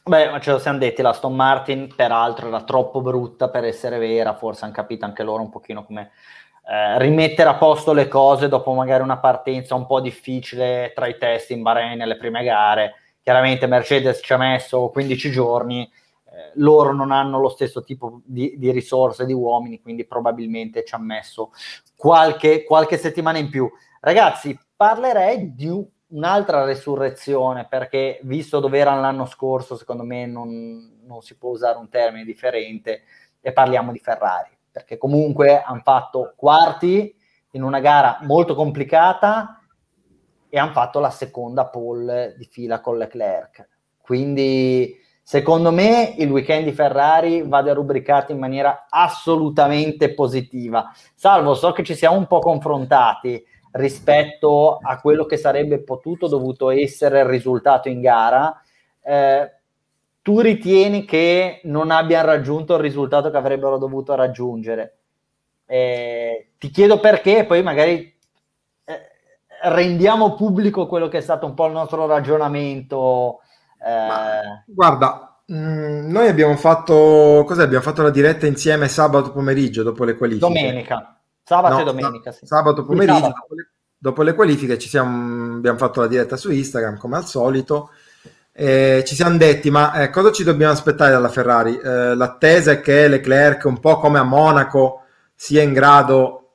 Beh, ma ce lo siamo detti, la Aston Martin peraltro era troppo brutta per essere vera, forse hanno capito anche loro un pochino come eh, rimettere a posto le cose dopo magari una partenza un po' difficile tra i test in Bahrain nelle prime gare chiaramente Mercedes ci ha messo 15 giorni, eh, loro non hanno lo stesso tipo di, di, risorse di uomini, quindi probabilmente ci ha messo qualche, qualche settimana in più. Ragazzi, parlerei di un'altra resurrezione, perché visto dove erano l'anno scorso, secondo me non, non si può usare un termine differente, e parliamo di Ferrari, perché comunque hanno fatto quarti in una gara molto complicata, e hanno fatto la seconda pole di fila con Leclerc. Quindi secondo me il weekend di Ferrari va derubricato in maniera assolutamente positiva. Salvo, so che ci siamo un po' confrontati rispetto a quello che sarebbe potuto, dovuto essere il risultato in gara. Eh, tu ritieni che non abbiano raggiunto il risultato che avrebbero dovuto raggiungere? Eh, ti chiedo perché, poi magari rendiamo pubblico quello che è stato un po' il nostro ragionamento. Eh... guarda, mh, mm, noi abbiamo fatto, cos'è? Abbiamo fatto la diretta insieme sabato pomeriggio dopo le qualifiche. Domenica, sabato no, e domenica. Sì. Sabato pomeriggio dopo le, dopo le, qualifiche ci siamo, abbiamo fatto la diretta su Instagram come al solito. Eh, ci siamo detti, ma eh, cosa ci dobbiamo aspettare dalla Ferrari? Eh, l'attesa è che Leclerc, un po' come a Monaco, sia in grado,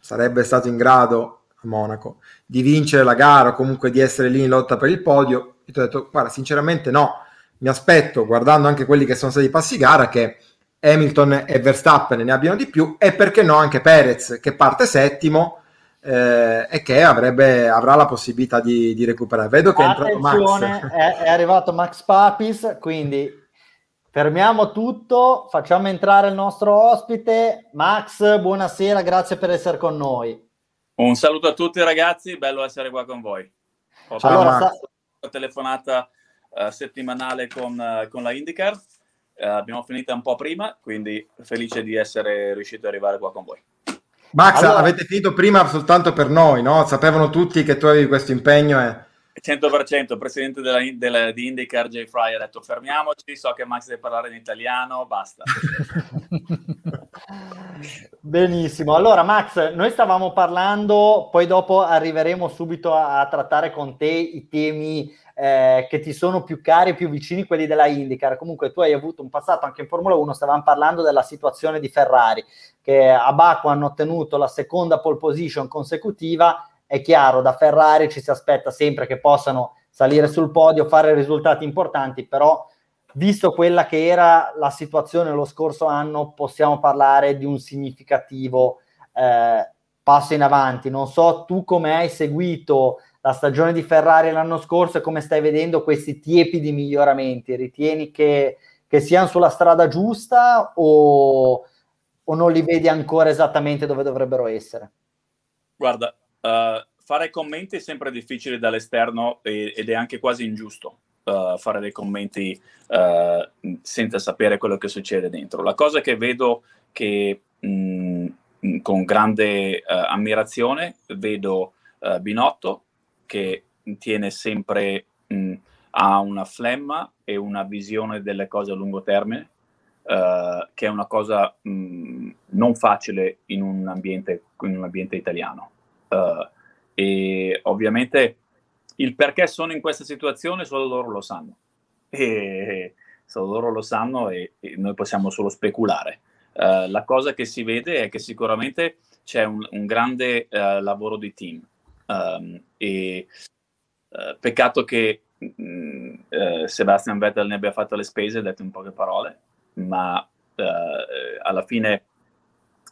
sarebbe stato in grado a Monaco, di vincere la gara o comunque di essere lì in lotta per il podio. Io ti ho detto, guarda, sinceramente no, mi aspetto, guardando anche quelli che sono stati i passi gara, che Hamilton e Verstappen ne abbiano di più e perché no anche Perez che parte settimo eh, e che avrebbe, avrà la possibilità di, di recuperare. Vedo che è entrato Max. È, è arrivato Max Papis, quindi fermiamo tutto, facciamo entrare il nostro ospite. Max, buonasera, grazie per essere con noi. Un saluto a tutti ragazzi, bello essere qua con voi. Ho allora, sta... una telefonata uh, settimanale con, uh, con, la IndyCar, uh, abbiamo finita un po' prima, quindi felice di essere riuscito ad arrivare qua con voi. Max, allora... avete finito prima soltanto per noi, no? Sapevano tutti che tu avevi questo impegno e... 100%, il presidente della, della, di IndyCar Jay Fry ha detto fermiamoci, so che Max deve parlare in italiano, basta. Benissimo, allora Max, noi stavamo parlando, poi dopo arriveremo subito a, a trattare con te i temi eh, che ti sono più cari e più vicini, quelli della IndyCar. Comunque tu hai avuto un passato anche in Formula 1, stavamo parlando della situazione di Ferrari, che a Baku hanno ottenuto la seconda pole position consecutiva, è chiaro, da Ferrari ci si aspetta sempre che possano salire sul podio, fare risultati importanti, però visto quella che era la situazione lo scorso anno, possiamo parlare di un significativo eh, passo in avanti. Non so tu come hai seguito la stagione di Ferrari l'anno scorso e come stai vedendo questi tiepidi miglioramenti. Ritieni che, che siano sulla strada giusta o, o, non li vedi ancora esattamente dove dovrebbero essere? Guarda, uh, fare commenti è sempre difficile dall'esterno e, ed è anche quasi ingiusto uh, fare dei commenti uh, senza sapere quello che succede dentro. La cosa che vedo che mh, con grande uh, ammirazione vedo Binotto che tiene sempre mh, ha una flemma e una visione delle cose a lungo termine, che è una cosa mh, non facile in un ambiente, in un ambiente italiano. e ovviamente il perché sono in questa situazione solo loro lo sanno. E solo loro lo sanno e, e noi possiamo solo speculare. Uh, la cosa che si vede è che sicuramente c'è un, un grande uh, lavoro di team um, e uh, peccato che mh, Sebastian Vettel ne abbia fatto le spese, detto in poche parole, ma alla fine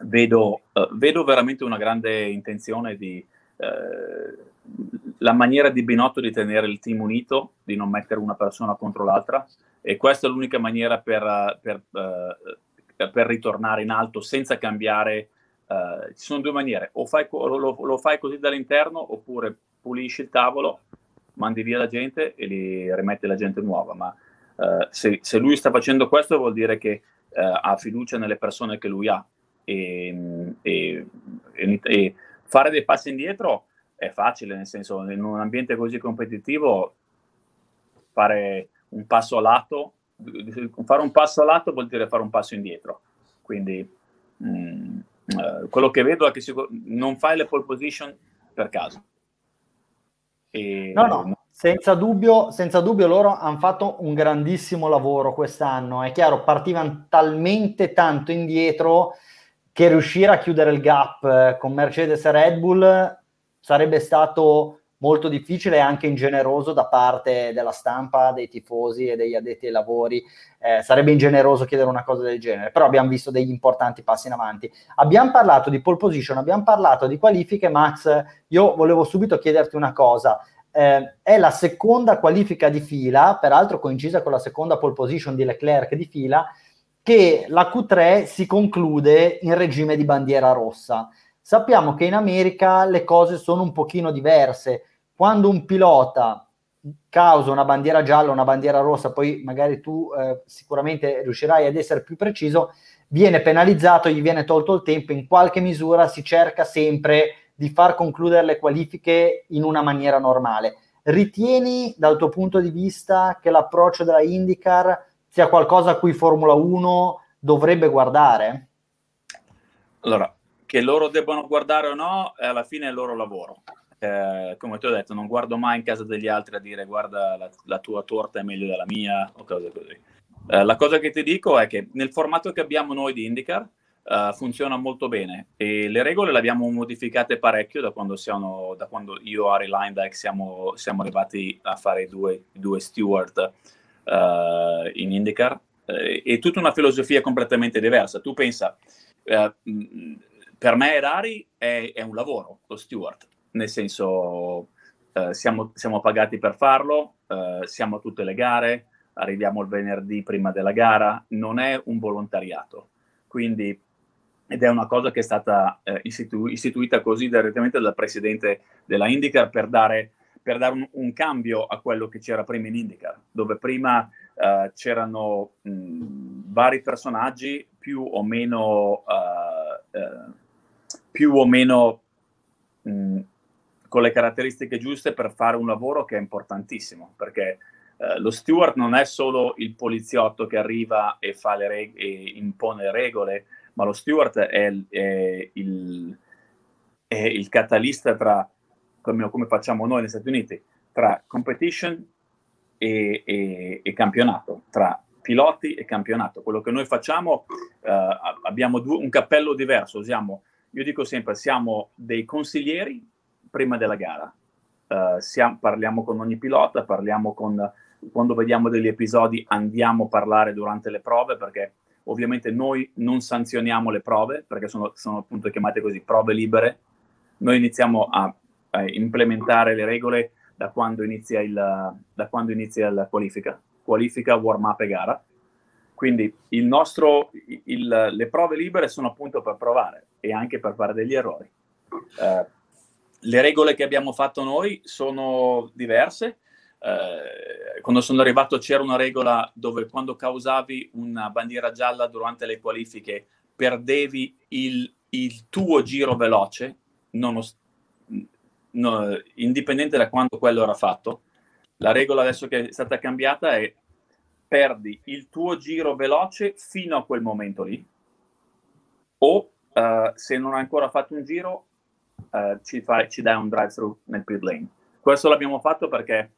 vedo, vedo, veramente una grande intenzione di la maniera di Binotto di tenere il team unito, di non mettere una persona contro l'altra e questa è l'unica maniera per, per, uh, per ritornare in alto senza cambiare. Uh, ci sono due maniere, o fai, lo, lo, fai così dall'interno oppure pulisci il tavolo, mandi via la gente e li rimetti la gente nuova, ma uh, se, se, lui sta facendo questo vuol dire che ha fiducia nelle persone che lui ha e, e, e, e fare dei passi indietro è facile, nel senso, in un ambiente così competitivo, fare un passo a lato, fare un passo a lato vuol dire fare un passo indietro. Quindi mh, mm, eh, quello che vedo è che sicur- non fai le pole position per caso. E, no, no, senza dubbio, senza dubbio loro hanno fatto un grandissimo lavoro quest'anno. È chiaro, partivano talmente tanto indietro che riuscire a chiudere il gap eh, con Mercedes e Red Bull sarebbe stato molto difficile e anche ingeneroso da parte della stampa, dei tifosi e degli addetti ai lavori. Eh, sarebbe ingeneroso chiedere una cosa del genere, però abbiamo visto degli importanti passi in avanti. Abbiamo parlato di pole position, abbiamo parlato di qualifiche, Max. Io volevo subito chiederti una cosa. Eh, è la seconda qualifica di fila, peraltro coincisa con la seconda pole position di Leclerc di fila, che la Q3 si conclude in regime di bandiera rossa. Sappiamo che in America le cose sono un pochino diverse. Quando un pilota causa una bandiera gialla, una bandiera rossa, poi magari tu eh, sicuramente riuscirai ad essere più preciso, viene penalizzato, gli viene tolto il tempo, in qualche misura si cerca sempre di far concludere le qualifiche in una maniera normale. Ritieni dal tuo punto di vista che l'approccio della IndyCar sia qualcosa a cui Formula 1 dovrebbe guardare? Allora, che loro debbano guardare o no, alla fine è il loro lavoro. Eh, come ti ho detto, non guardo mai in casa degli altri a dire guarda la, la tua torta è meglio della mia o cose così. Eh, la cosa che ti dico è che nel formato che abbiamo noi di IndyCar uh, funziona molto bene e le regole le abbiamo modificate parecchio da quando, siamo, da quando io Ari Lineback siamo, siamo arrivati a fare i due, due steward uh, in IndyCar. Eh, è tutta una filosofia completamente diversa. Tu pensa, uh, per me Erari è, è un lavoro, lo steward, nel senso eh, siamo, siamo, pagati per farlo, eh, siamo a tutte le gare, arriviamo il venerdì prima della gara, non è un volontariato. Quindi, ed è una cosa che è stata eh, istitu- istituita così direttamente dal presidente della IndyCar per dare, per dare un, un, cambio a quello che c'era prima in IndyCar, dove prima uh, c'erano mh, vari personaggi più o meno uh, uh, più o meno mh, con le caratteristiche giuste per fare un lavoro che è importantissimo, perché lo steward non è solo il poliziotto che arriva e, reg- e impone le regole, ma lo steward è, è, il, è il, catalista tra, come, come, facciamo noi negli Stati Uniti, tra competition e, e, e, campionato, tra piloti e campionato. Quello che noi facciamo, uh, abbiamo due, un cappello diverso, usiamo, io dico sempre, siamo dei consiglieri prima della gara. Uh, siamo, parliamo con ogni pilota, parliamo con, quando vediamo degli episodi andiamo a parlare durante le prove perché Ovviamente noi non sanzioniamo le prove perché sono, sono appunto chiamate così prove libere. Noi iniziamo a, a implementare le regole da quando inizia, il, da quando inizia la qualifica, qualifica, warm up e gara. Quindi il nostro, il, le prove libere sono appunto per provare e anche per fare degli errori. Eh, le regole che abbiamo fatto noi sono diverse eh, quando sono arrivato c'era una regola dove quando causavi una bandiera gialla durante le qualifiche perdevi il, il tuo giro veloce, nonost- no, indipendente da quanto quello era fatto. La regola adesso che è stata cambiata è perdi il tuo giro veloce fino a quel momento lì o uh, se non hai ancora fatto un giro uh, ci, fai, ci dai un drive through nel pit lane. Questo l'abbiamo fatto perché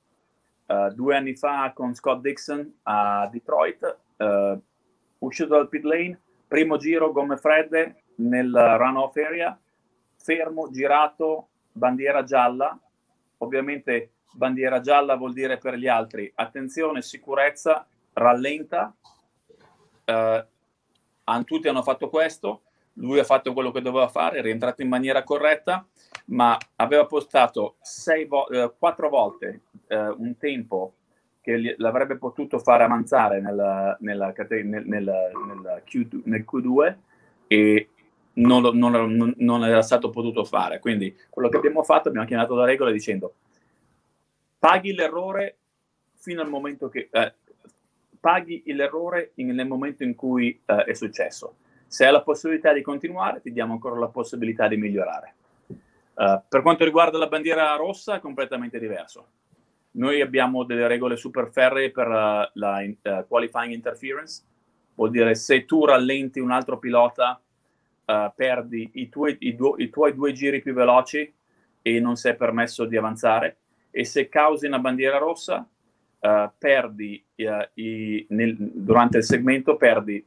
uh, due anni fa con Scott Dixon a Detroit, uscito dal pit lane, primo giro, gomme fredde nel runoff area, fermo, girato, bandiera gialla, ovviamente bandiera gialla vuol dire per gli altri attenzione, sicurezza, rallenta, uh, tutti hanno fatto questo, lui ha fatto quello che doveva fare, è rientrato in maniera corretta, ma aveva postato vo- eh, quattro volte eh, un tempo che li- l'avrebbe potuto fare avanzare nella, nella nel, nel, nel, Q- nel, Q2 e non, lo, non, non, era stato potuto fare. Quindi quello che abbiamo fatto, abbiamo chiamato la regola dicendo paghi l'errore fino al momento che... Eh, paghi l'errore in, nel momento in cui eh, è successo. Se hai la possibilità di continuare, ti diamo ancora la possibilità di migliorare. Uh, per quanto riguarda la bandiera rossa, è completamente diverso. Noi abbiamo delle regole super ferree per uh, la uh, qualifying interference, vuol dire se tu rallenti un altro pilota, perdi i tuoi, i, du- i tuoi due giri più veloci e non sei permesso di avanzare. E se causi una bandiera rossa, perdi i, nel, durante il segmento, perdi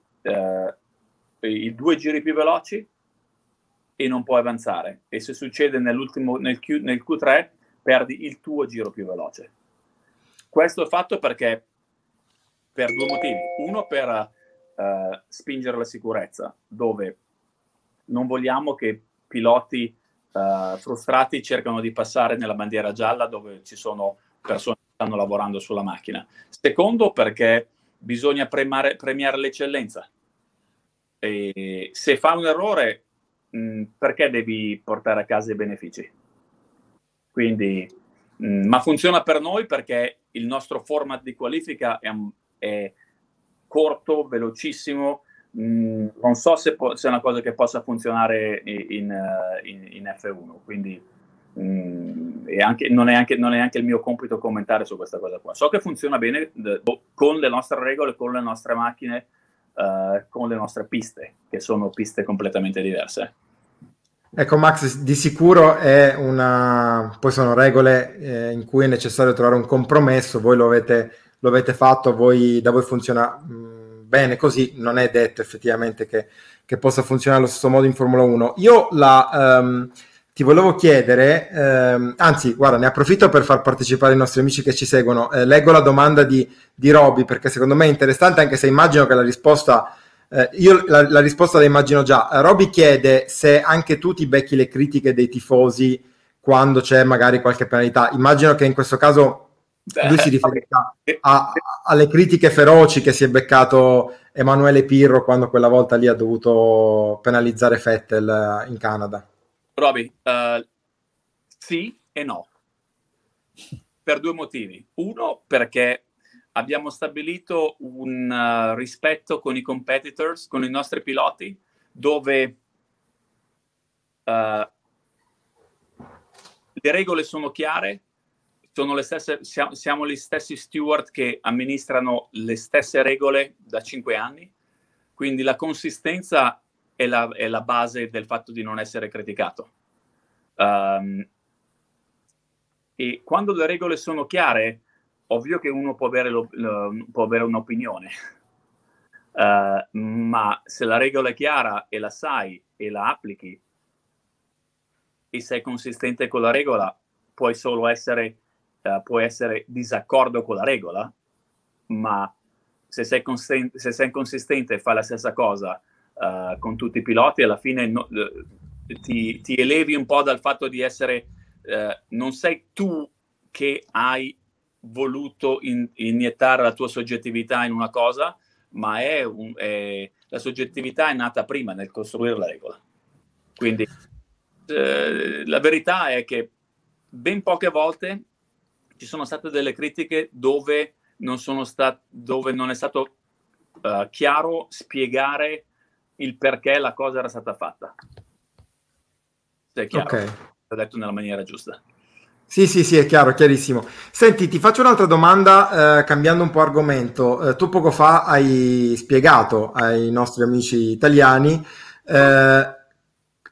i due giri più veloci e non puoi avanzare. E se succede nell'ultimo, nel, Q, nel Q3, perdi il tuo giro più veloce. Questo è fatto perché per due motivi. Uno, per uh, spingere la sicurezza, dove non vogliamo che piloti uh, frustrati cercano di passare nella bandiera gialla dove ci sono persone che stanno lavorando sulla macchina. Secondo, perché bisogna premiare, premiare l'eccellenza. E se fa un errore, mh, perché devi portare a casa i benefici? Quindi, mh, ma funziona per noi perché il nostro format di qualifica è, è corto, velocissimo. Mh, non so se, po- se, è una cosa che possa funzionare in, in, in F1, quindi anche, non, è anche, non, è anche, il mio compito commentare su questa cosa qua. So che funziona bene d- con le nostre regole, con le nostre macchine, uh, con le nostre piste, che sono piste completamente diverse. Ecco Max, di sicuro è una... poi sono regole eh, in cui è necessario trovare un compromesso, voi lo avete, lo avete fatto, voi, da voi funziona mh, mm, bene così, non è detto effettivamente che, che, possa funzionare allo stesso modo in Formula 1. Io la... Um, ti volevo chiedere, ehm, anzi, guarda, ne approfitto per far partecipare i nostri amici che ci seguono. Eh, leggo la domanda di, di Roby perché secondo me è interessante, anche se immagino che la risposta, eh, io la, la, risposta la immagino già. Eh, Roby chiede se anche tu ti becchi le critiche dei tifosi quando c'è magari qualche penalità. Immagino che in questo caso lui si riferisca a, alle critiche feroci che si è beccato Emanuele Pirro quando quella volta lì ha dovuto penalizzare Fettel in Canada. Roby, uh, sì e no. Per due motivi. Uno, perché abbiamo stabilito un uh, rispetto con i competitors, con i nostri piloti, dove uh, le regole sono chiare, le stesse, siamo, siamo, gli stessi steward che amministrano le stesse regole da cinque anni, quindi la consistenza è la, è la, base del fatto di non essere criticato. Um, e quando le regole sono chiare, ovvio che uno può avere, lo, lo, può avere un'opinione, uh, ma se la regola è chiara e la sai e la applichi e sei consistente con la regola, puoi solo essere, uh, puoi essere disaccordo con la regola, ma se sei, consistente, se sei consistente e fai la stessa cosa uh, con tutti i piloti, alla fine no, ti, ti, elevi un po' dal fatto di essere, uh, non sei tu che hai voluto in, iniettare la tua soggettività in una cosa, ma è un, è, la soggettività è nata prima nel costruire la regola. Quindi eh, la verità è che ben poche volte ci sono state delle critiche dove non, sono stat- dove non è stato uh, chiaro spiegare il perché la cosa era stata fatta. Se è chiaro, okay. l'ho detto nella maniera giusta. Sì, sì, sì, è chiaro, chiarissimo. Senti, ti faccio un'altra domanda eh, cambiando un po' argomento. Eh, tu poco fa hai spiegato ai nostri amici italiani eh,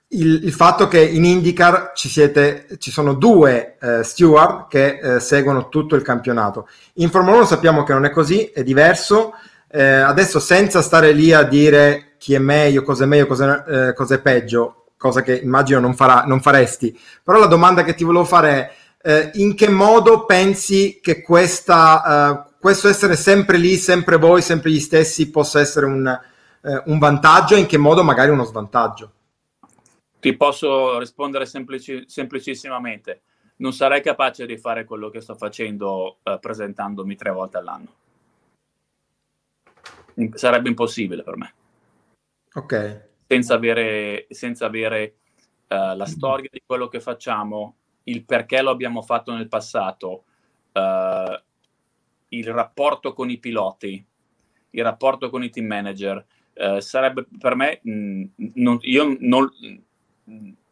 il, il, fatto che in IndyCar ci, siete, ci sono due eh, steward che eh, seguono tutto il campionato. In Formula 1 sappiamo che non è così, è diverso. Eh, adesso senza stare lì a dire chi è meglio, cosa è meglio, cosa, eh, cosa è peggio, cosa che immagino non, farà, non, faresti. Però la domanda che ti volevo fare è eh, in che modo pensi che questa, eh, questo essere sempre lì, sempre voi, sempre gli stessi, possa essere un, un vantaggio e in che modo magari uno svantaggio? Ti posso rispondere semplici, semplicissimamente. Non sarei capace di fare quello che sto facendo uh, presentandomi tre volte all'anno. Sarebbe impossibile per me. Ok. Senza avere, senza avere uh, la storia di quello che facciamo, il perché lo abbiamo fatto nel passato, uh, il rapporto con i piloti, il rapporto con i team manager, uh, sarebbe per me, mh, mm, non, io non,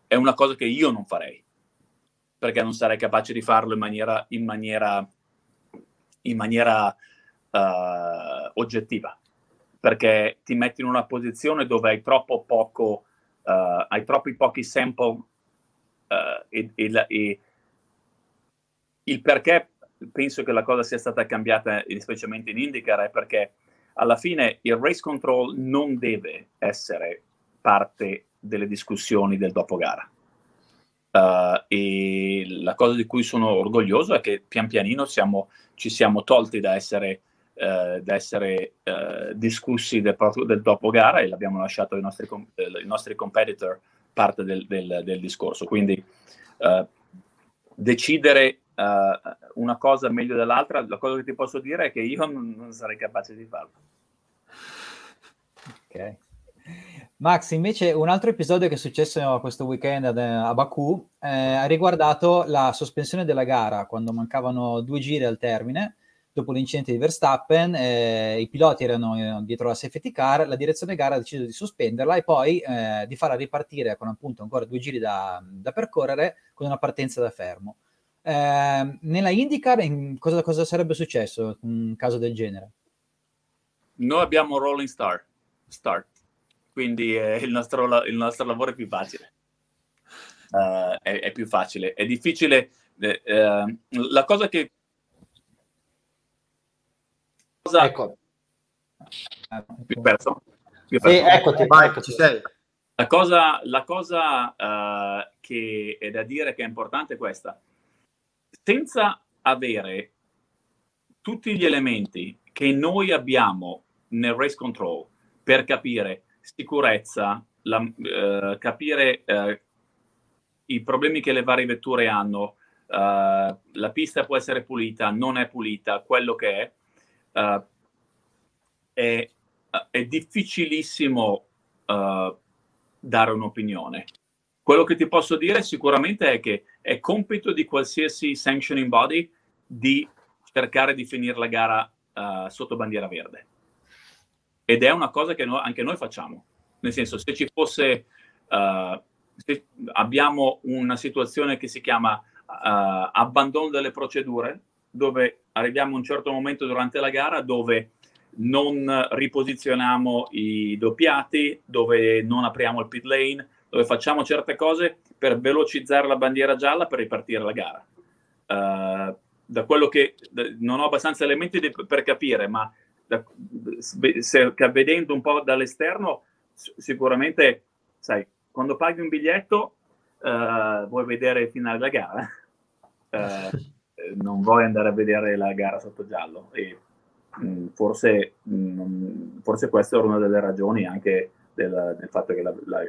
è una cosa che io non farei, perché non sarei capace di farlo in maniera, in maniera, in maniera uh, oggettiva, perché ti metti in una posizione dove hai troppo poco, uh, hai troppi pochi sample uh, e, e, e il perché penso che la cosa sia stata cambiata, specialmente in IndyCar, è perché alla fine il race control non deve essere parte delle discussioni del dopo gara. Uh, e la cosa di cui sono orgoglioso è che pian pianino siamo, ci siamo tolti da essere, uh, da essere uh, discussi del, del, dopo gara e l'abbiamo lasciato ai nostri, com- ai nostri competitor parte del, del, del discorso. Quindi decidere una cosa meglio dell'altra, la cosa che ti posso dire è che io non, non sarei capace di farlo. Ok. Max, invece un altro episodio che è successo questo weekend a Baku eh, ha riguardato la sospensione della gara quando mancavano due giri al termine. Dopo l'incidente di Verstappen, eh, i piloti erano eh, dietro la safety car, la direzione gara ha deciso di sospenderla e poi eh, di farla ripartire con appunto ancora due giri da, da percorrere con una partenza da fermo. Eh, nella IndyCar in cosa, cosa sarebbe successo in un caso del genere? Noi abbiamo Rolling Star, Start quindi eh, il, nostro, il, nostro, lavoro è più facile. Uh, è, è, più facile. È difficile. Eh, eh, la cosa che. Cosa... Ecco. Più perso? Più perso. Sì, eccoti, vai, ci sei. La cosa, la cosa uh, che è da dire che è importante è questa. Senza avere tutti gli elementi che noi abbiamo nel race control per capire sicurezza, la, eh, capire eh, i problemi che le varie vetture hanno, uh, la pista può essere pulita, non è pulita, quello che è, uh, è, è, difficilissimo uh, dare un'opinione. Quello che ti posso dire sicuramente è che è compito di qualsiasi sanctioning body di cercare di finire la gara sotto bandiera verde ed è una cosa che no, anche noi facciamo. Nel senso, se ci fosse, uh, se abbiamo una situazione che si chiama uh, abbandono delle procedure, dove arriviamo a un certo momento durante la gara dove non riposizioniamo i doppiati, dove non apriamo il pit lane, dove facciamo certe cose per velocizzare la bandiera gialla per ripartire la gara. Uh, da quello che da, non ho abbastanza elementi di, per capire, ma da, se, vedendo un po' dall'esterno, sicuramente, sai, quando paghi un biglietto uh, vuoi vedere il finale della gara, uh, non vuoi andare a vedere la gara sotto giallo. E, mh, mm, forse, mh, mm, forse questa era una delle ragioni anche del, del fatto che la, la,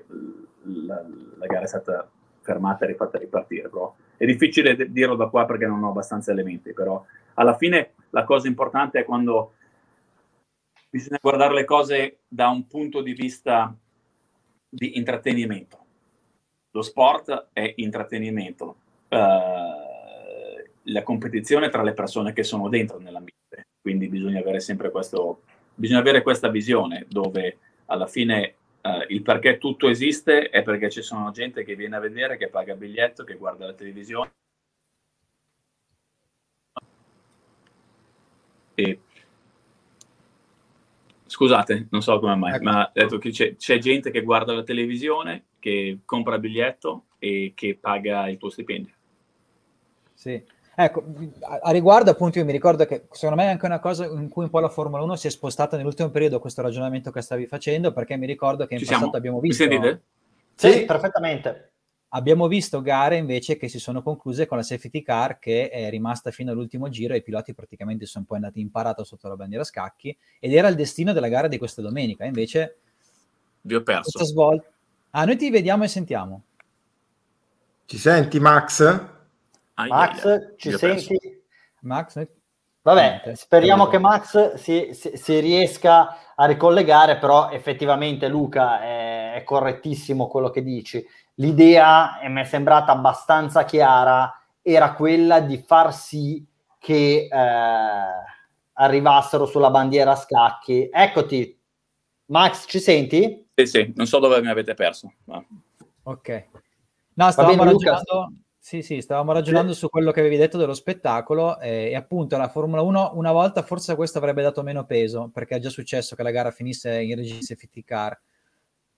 la, la, gara è stata fermata e rifatta ripartire. Però è difficile dirlo da qua perché non ho abbastanza elementi, però alla fine la cosa importante è quando bisogna guardare le cose da un punto di vista di intrattenimento. Lo sport è intrattenimento. Uh, la competizione tra le persone che sono dentro nell'ambiente. Quindi bisogna avere sempre questo, bisogna avere questa visione dove alla fine uh, il perché tutto esiste è perché ci sono gente che viene a vedere, che paga biglietto, che guarda la televisione. E Scusate, non so come mai, ecco. ma detto che c'è, c'è, gente che guarda la televisione, che compra il biglietto e che paga il tuo stipendio. Sì, ecco, a, a, riguardo appunto io mi ricordo che secondo me è anche una cosa in cui un po' la Formula 1 si è spostata nell'ultimo periodo questo ragionamento che stavi facendo, perché mi ricordo che in Ci passato siamo? abbiamo visto... Mi sentite? Sì, sì, perfettamente. Abbiamo visto gare invece che si sono concluse con la safety car che è rimasta fino all'ultimo giro e i piloti praticamente sono poi andati in parata sotto la bandiera scacchi ed era il destino della gara di questa domenica. Invece vi ho perso. Svolta... Ah, noi ti vediamo e sentiamo. Ci senti Max? Ah, Max, yeah, ci senti? Perso. Max? Vabbè, speriamo che Max si, si, si, riesca a ricollegare, però effettivamente Luca è, è correttissimo quello che dici l'idea, e mi è sembrata abbastanza chiara, era quella di far sì che eh, arrivassero sulla bandiera a scacchi. Eccoti, Max, ci senti? Sì, sì, non so dove mi avete perso. Ma... Ok. No, stavamo bene, ragionando, sì, sì, stavamo ragionando sì. su quello che avevi detto dello spettacolo eh, e appunto la Formula 1 una volta forse questo avrebbe dato meno peso perché è già successo che la gara finisse in regime safety car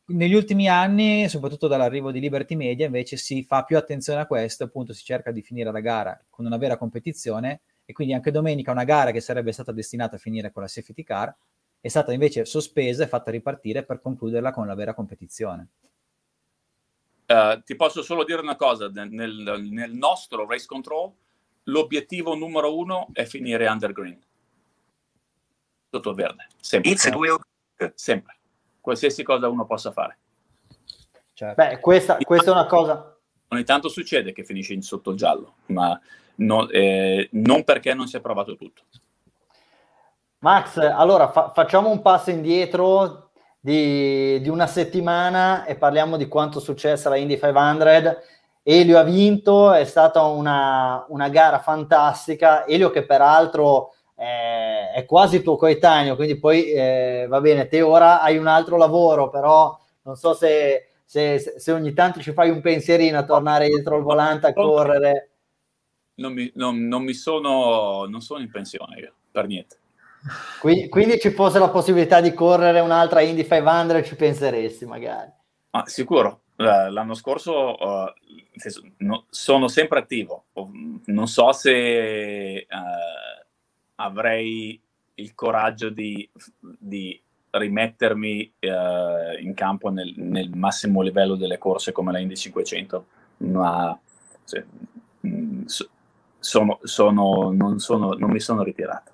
negli ultimi anni, soprattutto dall'arrivo di Liberty Media, invece si fa più attenzione a questo, appunto si cerca di finire la gara con una vera competizione e quindi anche domenica una gara che sarebbe stata destinata a finire con la safety car è stata invece sospesa e fatta ripartire per concluderla con la vera competizione. Uh, ti posso solo dire una cosa, nel, nel, nostro race control l'obiettivo numero uno è finire under green. Sotto verde, sempre. Sempre qualsiasi cosa uno possa fare. Certo. Beh, questa, questa, è una cosa... Ogni tanto succede che finisce in sotto giallo, ma no, eh, non perché non si è provato tutto. Max, allora fa- facciamo un passo indietro di, di, una settimana e parliamo di quanto è successo alla Indy 500. Elio ha vinto, è stata una, una gara fantastica. Elio che peraltro eh, è quasi tuo coetaneo, quindi poi eh, va bene, te ora hai un altro lavoro, però non so se, se, se, ogni tanto ci fai un pensierino a tornare dietro il volante a correre. Non mi, non, non mi sono, non sono in pensione io, per niente. Quindi, quindi, ci fosse la possibilità di correre un'altra Indy 500 ci penseresti magari. Ah, sicuro. L'anno scorso uh, no, sono sempre attivo. Non so se uh, avrei il coraggio di, di rimettermi eh, in campo nel, nel, massimo livello delle corse come la Indy 500, ma cioè, sono, sono, non, sono, non mi sono ritirato.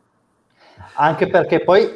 Anche perché poi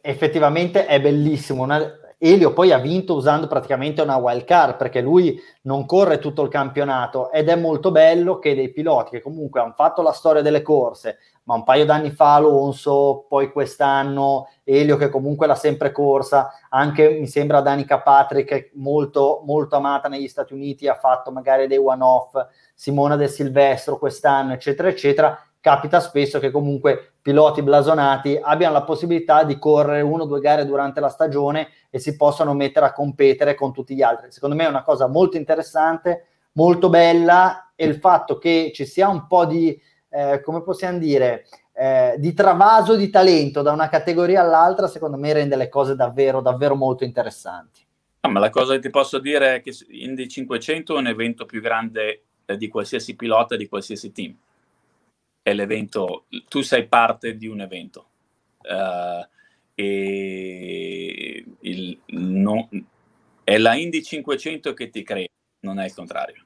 effettivamente è bellissimo. Una, Elio poi ha vinto usando praticamente una wild card perché lui non corre tutto il campionato. Ed è molto bello che dei piloti che comunque hanno fatto la storia delle corse, ma un paio d'anni fa Alonso, poi quest'anno Elio che comunque l'ha sempre corsa, anche mi sembra Danica Patrick molto, molto amata negli Stati Uniti, ha fatto magari dei one-off, Simona del Silvestro quest'anno, eccetera, eccetera, capita spesso che comunque piloti blasonati abbiano la possibilità di correre uno o due gare durante la stagione e si possano mettere a competere con tutti gli altri. Secondo me è una cosa molto interessante, molto bella e il fatto che ci sia un po' di, eh, come possiamo dire, eh, di travaso di talento da una categoria all'altra, secondo me rende le cose davvero, davvero molto interessanti. Ah, ma la cosa che ti posso dire è che Indy 500 è un evento più grande eh, di qualsiasi pilota, di qualsiasi team. È l'evento, tu sei parte di un evento. Uh, e il, no, è la Indy 500 che ti crea, non è il contrario.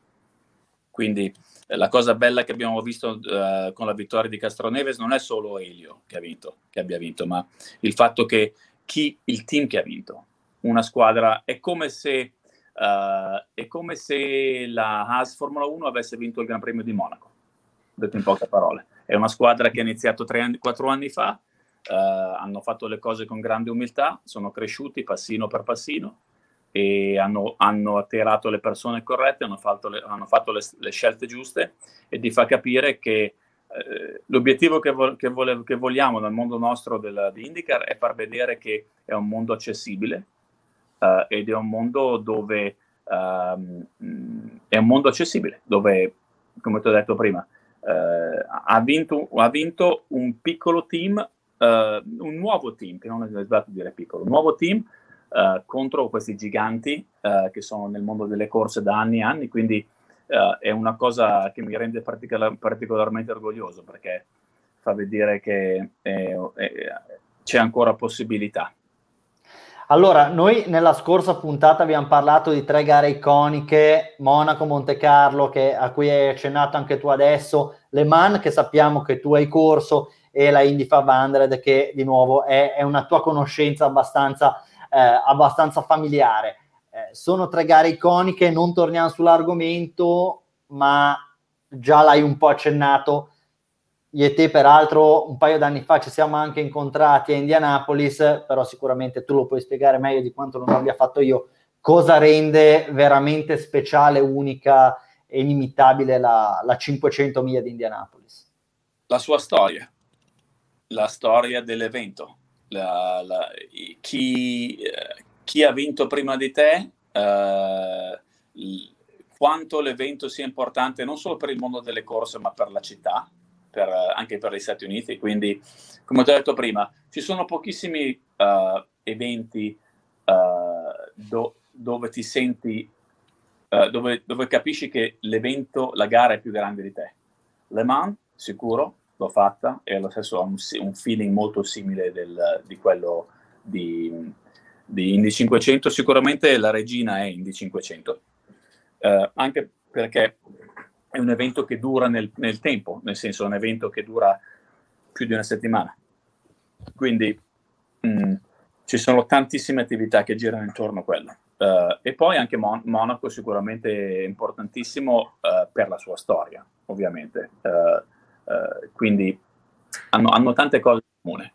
Quindi la cosa bella che abbiamo visto uh, con la vittoria di Castroneves non è solo Elio che ha vinto, che abbia vinto, ma il fatto che chi, il team che ha vinto, una squadra, è come se, uh, è come se la Haas Formula 1 avesse vinto il Gran Premio di Monaco, detto in poche parole. È una squadra che ha iniziato anni, quattro anni fa, uh, hanno fatto le cose con grande umiltà, sono cresciuti passino per passino e hanno, hanno attirato le persone corrette, hanno fatto le, hanno fatto le, le scelte giuste e ti fa capire che eh, l'obiettivo che, vo- che, vole- che, vogliamo nel mondo nostro del, di IndyCar è far vedere che è un mondo accessibile uh, ed è un mondo dove uh, è un mondo accessibile, dove, come ti ho detto prima, uh, ha, vinto, ha, vinto, un piccolo team, eh, un nuovo team, che non è sbagliato dire piccolo, un nuovo team contro questi giganti che sono nel mondo delle corse da anni e anni, quindi uh, è una cosa che mi rende particolar- particolarmente orgoglioso perché fa vedere che c'è ancora possibilità. Allora, noi nella scorsa puntata abbiamo parlato di tre gare iconiche, Monaco, Monte Carlo, che, a cui hai accennato anche tu adesso, Le Mans, che sappiamo che tu hai corso, e la Indy 500, che di nuovo è, è una tua conoscenza abbastanza, eh, abbastanza familiare. Eh, sono tre gare iconiche, non torniamo sull'argomento, ma già l'hai un po' accennato. Io e te, peraltro, un paio d'anni fa ci siamo anche incontrati a Indianapolis, però sicuramente tu lo puoi spiegare meglio di quanto non abbia fatto io. Cosa rende veramente speciale, unica e inimitabile la, la 500 miglia di Indianapolis? La sua storia, la storia dell'evento. La, la, chi, eh, chi ha vinto prima di te, eh, quanto l'evento sia importante non solo per il mondo delle corse, ma per la città, per, anche per gli Stati Uniti. Quindi, come ho detto prima, ci sono pochissimi uh, eventi uh, do, dove ti senti, uh, dove, dove, capisci che l'evento, la gara è più grande di te. Le Mans, sicuro, l'ho fatta e allo stesso ho un, un feeling molto simile del, di quello di, di Indy 500, sicuramente la regina è Indy 500, eh, anche perché è un evento che dura nel, nel, tempo, nel senso è un evento che dura più di una settimana. Quindi mh, mm, ci sono tantissime attività che girano intorno a quello. Uh, e poi anche Mon- Monaco sicuramente importantissimo uh, per la sua storia, ovviamente. Uh, quindi hanno, hanno tante cose in comune.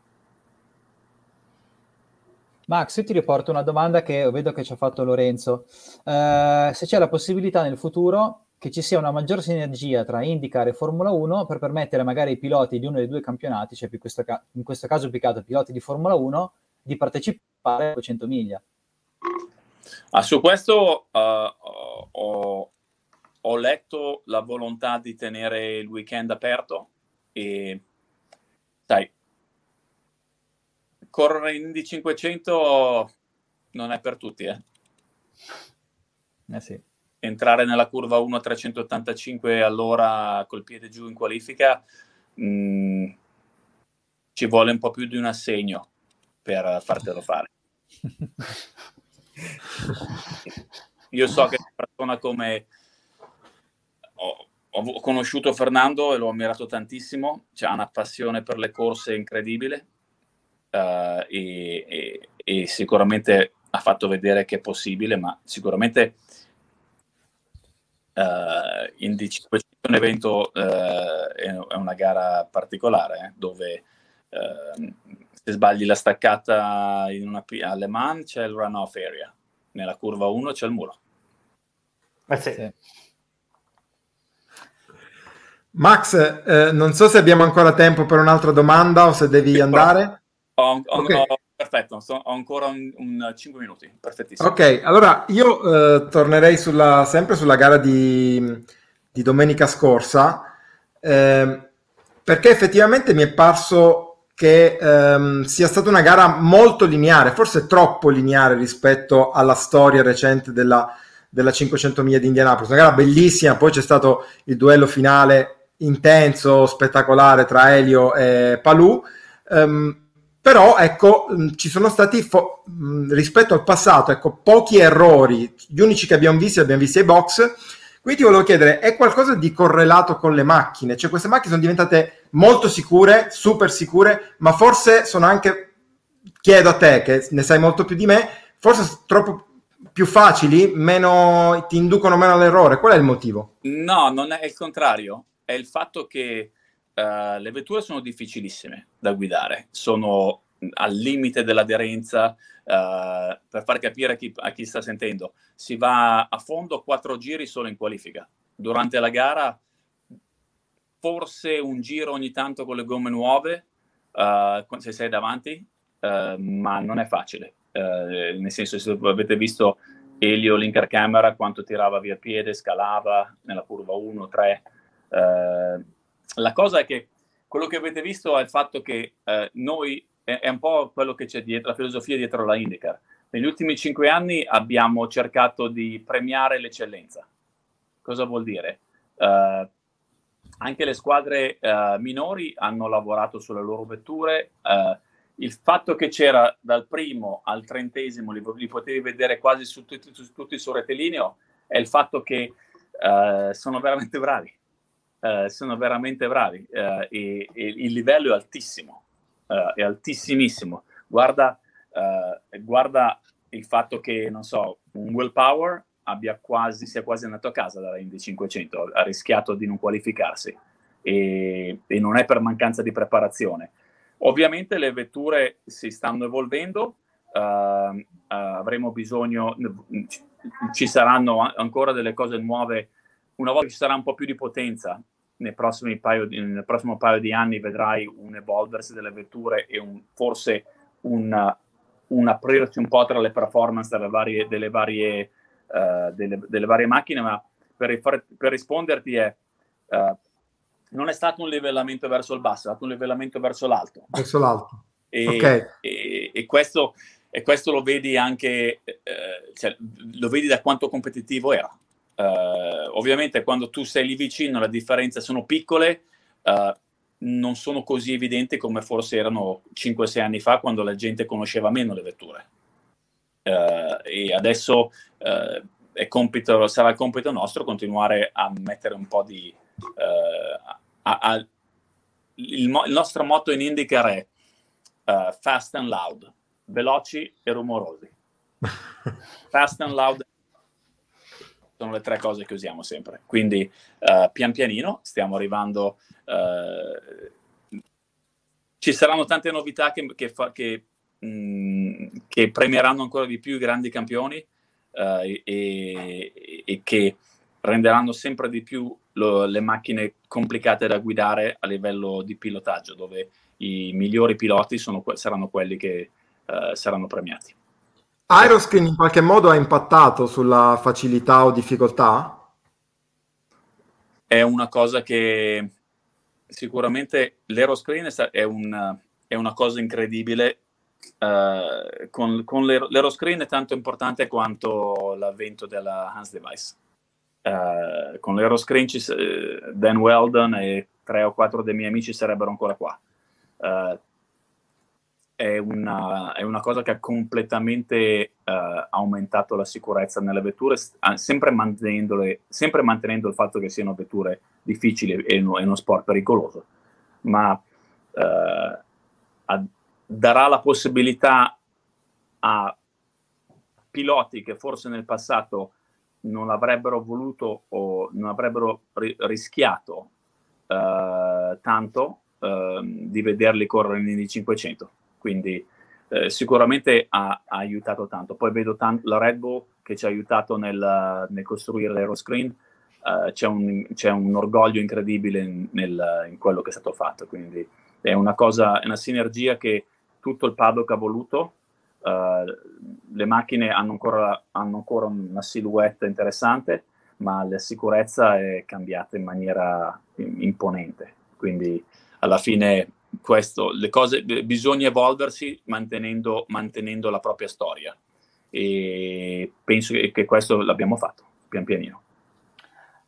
Max, io ti riporto una domanda che vedo che ci ha fatto Lorenzo. Se c'è la possibilità nel futuro che ci sia una maggior sinergia tra IndyCar e Formula 1 per permettere magari ai piloti di uno dei due campionati, cioè questo ca- in questo caso applicato piloti di Formula 1, di partecipare a 200 miglia. Ah, su questo uh, ho, ho letto la volontà di tenere il weekend aperto e sai, correre in Indy 500 non è per tutti, eh. Eh sì. Entrare nella curva 1 a 385 all'ora col piede giù in qualifica mh, mm, ci vuole un po' più di un assegno per fartelo fare. Io so che una persona come ho, ho, conosciuto Fernando e l'ho ammirato tantissimo, ha una passione per le corse incredibile uh, e, e, e, sicuramente ha fatto vedere che è possibile, ma sicuramente uh, in 500 è un evento, uh, è, una gara particolare eh, dove se sbagli la staccata in una, a Le Mans c'è il runoff area, nella curva 1 c'è il muro. Eh sì. sì. Max, eh, non so se abbiamo ancora tempo per un'altra domanda o se devi sì, andare. Ho, ho, okay. ho, perfetto, so, ho ancora un, un 5 minuti, perfettissimo. Ok, allora io eh, tornerei sulla, sempre sulla gara di, di domenica scorsa. Eh, perché effettivamente mi è parso che ehm, sia stata una gara molto lineare, forse troppo lineare rispetto alla storia recente della, della 500 miglia di Indianapolis. Una gara bellissima, poi c'è stato il duello finale intenso, spettacolare tra Elio e Palù. Um, però ecco, ci sono stati fo- rispetto al passato, ecco, pochi errori. Gli unici che abbiamo visti, abbiamo visti ai box. Quindi ti volevo chiedere, è qualcosa di correlato con le macchine? Cioè queste macchine sono diventate molto sicure, super sicure, ma forse sono anche, chiedo a te che ne sai molto più di me, forse troppo più facili, meno, ti inducono meno all'errore. Qual è il motivo? No, non è, è il contrario. È il fatto che uh, le vetture sono difficilissime da guidare, sono al limite dell'aderenza. Uh, per far capire a chi, a chi, sta sentendo, si va a fondo quattro giri solo in qualifica. Durante la gara, forse un giro ogni tanto con le gomme nuove, uh, se sei davanti, ma non è facile eh, nel senso se avete visto Elio l'intercamera quanto tirava via piede, scalava nella curva 1, 3. Eh, la cosa è che quello che avete visto è il fatto che eh, noi, è, è, un po' quello che c'è dietro, la filosofia dietro la IndyCar. Negli ultimi cinque anni abbiamo cercato di premiare l'eccellenza. Cosa vuol dire? Uh, anche le squadre uh, minori hanno lavorato sulle loro vetture, uh, il fatto che c'era dal primo al trentesimo, li, li potevi vedere quasi su tutti, su tutti sul rettilineo, è il fatto che uh, sono veramente bravi. Uh, sono veramente bravi uh, e, e, il livello è altissimo, è altissimissimo. Guarda, guarda, il fatto che, non so, un willpower abbia quasi, sia quasi andato a casa dalla Indy 500, ha rischiato di non qualificarsi e, e non è per mancanza di preparazione Ovviamente le vetture si stanno evolvendo, uh, uh, avremo bisogno, ci saranno ancora delle cose nuove, una volta ci sarà un po' più di potenza nei prossimi paio di, nel prossimo paio di anni vedrai un evolversi delle vetture e un, forse un, un, aprirsi un po' tra le performance delle varie, delle varie, uh, delle, delle varie macchine, ma per, per risponderti è uh, non è stato un livellamento verso il basso, è stato un livellamento verso l'alto. Verso l'alto. E, okay. e, e, questo, e questo, lo vedi anche, eh, cioè, lo vedi da quanto competitivo era. Uh, ovviamente quando tu sei lì vicino le differenze sono piccole, uh, non sono così evidenti come forse erano 5-6 anni fa quando la gente conosceva meno le vetture. Uh, e adesso compito, sarà il compito nostro continuare a mettere un po' di, a, a, il, il, nostro motto in IndyCar è fast and loud, veloci e rumorosi. fast and loud sono le tre cose che usiamo sempre. Quindi uh, pian pianino stiamo arrivando. Uh, ci saranno tante novità che, che, fa, che, mh, mm, che, premieranno ancora di più i grandi campioni uh, e, e, che renderanno sempre di più lo, le macchine complicate da guidare a livello di pilotaggio, dove i migliori piloti sono, saranno quelli che saranno premiati. Aeroscreen in qualche modo ha impattato sulla facilità o difficoltà? È una cosa che sicuramente l'aeroscreen è, un, è una cosa incredibile. Uh, con, con l'aeroscreen è tanto importante quanto l'avvento della Hans Device Uh, con l'Aeroscreen ci, uh, Dan Weldon e tre o quattro dei miei amici sarebbero ancora qua. Uh, è, una, è, una, cosa che ha completamente aumentato la sicurezza nelle vetture, sempre, sempre, mantenendo il fatto che siano vetture difficili e, no, uno sport pericoloso, ma a, darà la possibilità a piloti che forse nel passato non avrebbero voluto o non avrebbero ri- rischiato eh, tanto eh, di vederli correre in 500. Quindi eh, sicuramente ha, ha, aiutato tanto. Poi vedo tanto la Red Bull che ci ha aiutato nel, nel costruire l'aeroscreen. Uh, c'è, un, c'è, un, orgoglio incredibile in, nel, in, quello che è stato fatto. Quindi è una cosa, è una sinergia che tutto il paddock ha voluto Uh, le macchine hanno ancora, hanno ancora, una silhouette interessante, ma la sicurezza è cambiata in maniera imponente. Quindi alla fine questo, le cose, bisogna evolversi mantenendo, mantenendo la propria storia e penso che questo l'abbiamo fatto pian pianino.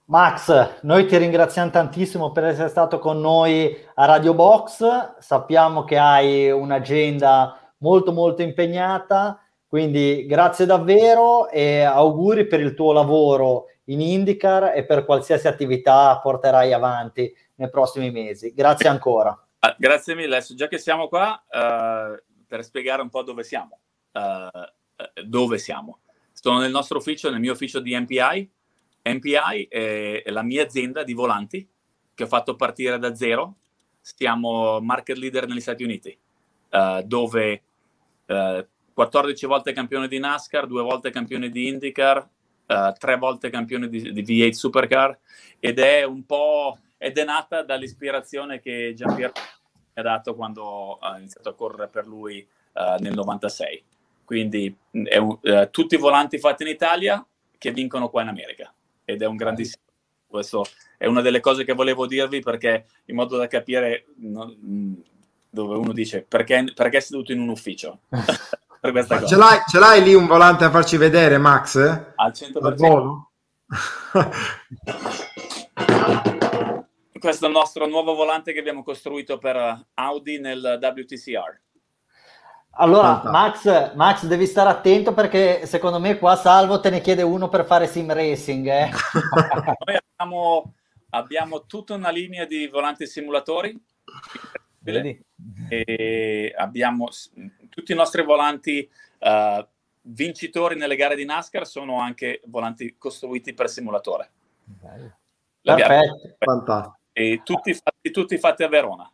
Max, noi ti ringraziamo tantissimo per essere stato con noi a Radio Box. Sappiamo che hai un'agenda molto molto impegnata, quindi grazie davvero e auguri per il tuo lavoro in IndyCar e per qualsiasi attività porterai avanti nei prossimi mesi. Grazie ancora. Ah, grazie mille. Adesso, già che siamo qua, uh, per spiegare un po' dove siamo. Uh, dove siamo? Sono nel nostro ufficio, nel mio ufficio di MPI MPI è, la mia azienda di volanti che ho fatto partire da zero. Siamo market leader negli Stati Uniti, uh, dove uh, 14 volte campione di NASCAR, due volte campione di IndyCar, uh, tre volte campione di, di, V8 Supercar ed è un po' ed è nata dall'ispirazione che Giampiero mi ha dato quando ha iniziato a correre per lui nel 96. Quindi un, tutti i volanti fatti in Italia che vincono qua in America ed è un grandissimo... Questo è una delle cose che volevo dirvi perché in modo da capire no, dove uno dice perché, perché è seduto in un ufficio. per questa cosa. Ce l'hai, ce l'hai lì un volante a farci vedere, Max? Al 100%. Questo è il nostro nuovo volante che abbiamo costruito per Audi nel WTCR. Allora, Max, Max, devi stare attento perché secondo me qua Salvo te ne chiede uno per fare sim racing. Eh? Noi abbiamo, abbiamo, tutta una linea di volanti simulatori e abbiamo tutti i nostri volanti uh, vincitori nelle gare di NASCAR sono anche volanti costruiti per simulatore. Perfetto. Fantastico. E tutti fatti, tutti fatti a Verona.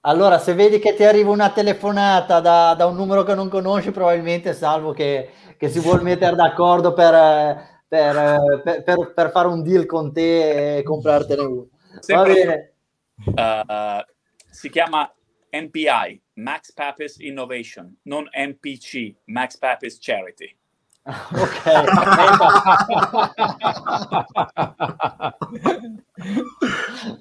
Allora, se vedi che ti arriva una telefonata da, da un numero che non conosci, probabilmente salvo che, che si vuole mettere d'accordo per, per, per, per, fare un deal con te e comprartene uno. Va bene. Uh, si chiama MPI, Max Papis Innovation, non MPC, Max Papis Charity. Ok.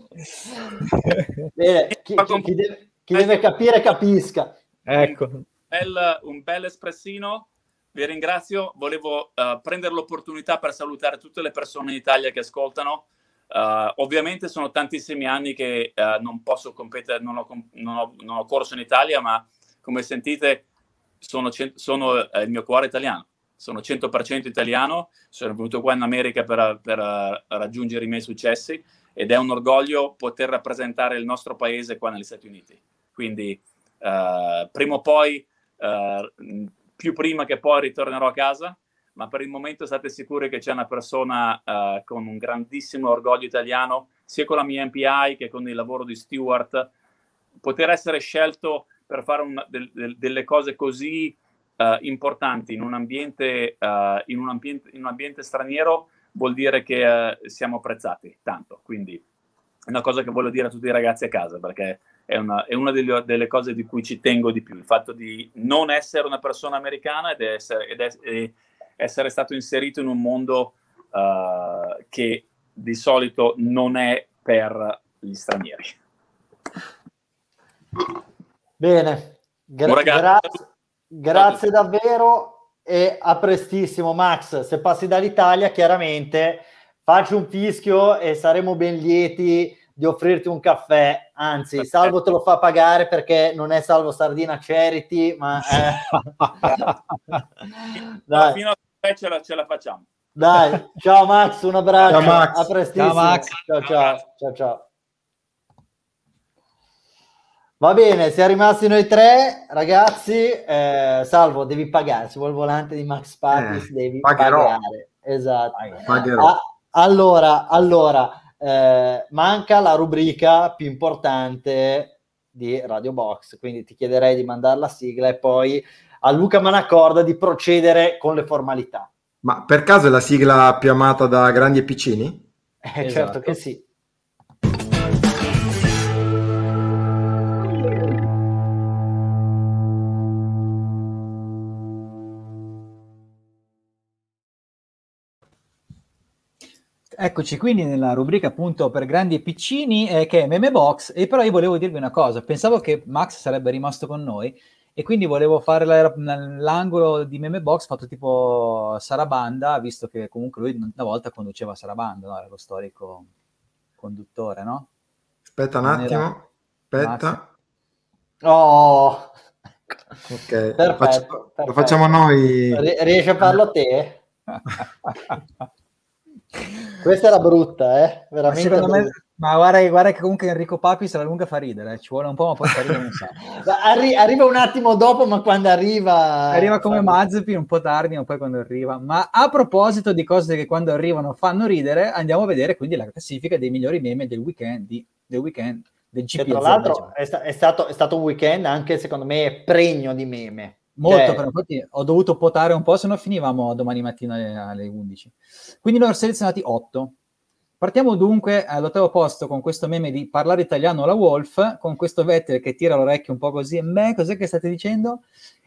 Bene, chi, chi, deve, chi, deve, capire capisca. Ecco. Un bel, un bel espressino. Vi ringrazio. Volevo uh, prendere l'opportunità per salutare tutte le persone in Italia che ascoltano. Uh, ovviamente sono tantissimi anni che uh, non posso competere, non ho, non, ho, non ho, corso in Italia, ma come sentite sono, sono il mio cuore italiano. Sono 100% italiano, sono venuto qua in America per, per raggiungere i miei successi ed è un orgoglio poter rappresentare il nostro paese qua negli Stati Uniti. Quindi prima o poi, più prima che poi ritornerò a casa, ma per il momento state sicuri che c'è una persona uh, con un grandissimo orgoglio italiano, sia con la mia MPI che con il lavoro di Stewart. Poter essere scelto per fare un, del, del, delle cose così uh, importanti in un, ambiente, uh, in, un ambiente, in un ambiente straniero vuol dire che siamo apprezzati tanto. Quindi è una cosa che voglio dire a tutti i ragazzi a casa perché è una, è una delle, delle, cose di cui ci tengo di più, il fatto di non essere una persona americana ed essere, ed essere, essere stato inserito in un mondo uh, che di solito non è per gli stranieri. Bene, Gra- grazie, grazie davvero e a prestissimo Max. Se passi dall'Italia chiaramente faccio un fischio e saremo ben lieti di offrirti un caffè, anzi Salvo te lo fa pagare perché non è Salvo Sardina Charity, ma è... Dai. fino a ce la, ce la facciamo. Dai, ciao Max, un abbraccio. Ciao Max. A prestissimo. Ciao Max. Ciao, ciao, ciao, ciao. Va bene, siamo rimasti noi tre, ragazzi. Eh, salvo, devi pagare. Se vuoi il volante di Max Papis, eh, devi pagherò. pagare. Esatto. Pagherò. Ah, allora, allora eh, manca la rubrica più importante di Radio Box, quindi ti chiederei di mandare la sigla e poi a Luca Manacorda di procedere con le formalità. Ma per caso è la sigla più amata da grandi e piccini? Eh, esatto. Certo che sì. Eccoci quindi nella rubrica appunto per grandi e piccini eh, che è Meme Box e però io volevo dirvi una cosa, pensavo che Max sarebbe rimasto con noi e quindi volevo fare la, l'angolo di Meme Box fatto tipo Sarabanda, visto che comunque lui una volta conduceva Sarabanda, no? era lo storico conduttore, no? Aspetta un attimo, aspetta. Oh! Ok, perfetto, lo, faccio, perfetto. lo facciamo noi. Riesci a farlo te? Questa era brutta, eh? Veramente. Ma, me, ma guarda, guarda, che comunque Enrico Papi se la lunga fa ridere, eh. ci vuole un po', ma poi fa ridere un sacco. Arri- arriva un attimo dopo, ma quando arriva... Arriva come Mazzepi, un po' tardi, ma poi quando arriva. Ma a proposito di cose che quando arrivano fanno ridere, andiamo a vedere quindi la classifica dei migliori meme del weekend, di, del weekend del GP. tra l'altro è, sta- è, stato, è stato un weekend anche secondo me pregno di meme. Molto, cioè... però infatti ho dovuto potare un po', se no finivamo domani mattina alle, alle 11. Quindi ne ho selezionati 8. Partiamo dunque all'ottavo posto con questo meme di parlare italiano alla Wolf, con questo Vettel che tira l'orecchio un po' così, me, cos'è che state dicendo?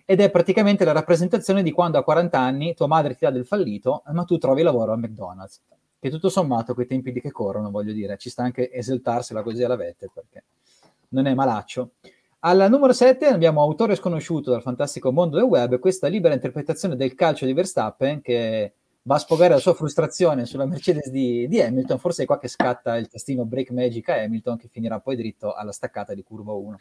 Ed è praticamente la rappresentazione di quando a 40 anni tua madre ti dà del fallito, ma tu trovi lavoro al McDonald's. Che tutto sommato, quei tempi di che corrono, voglio dire, ci sta anche esaltarsela così alla Vettel, perché non è malaccio. Al numero 7 abbiamo autore sconosciuto dal fantastico mondo del web, questa libera interpretazione del calcio di Verstappen che va a sfogare la sua frustrazione sulla Mercedes di, di, Hamilton, forse è qua che scatta il tastino Break Magic a Hamilton che finirà poi dritto alla staccata di curva 1.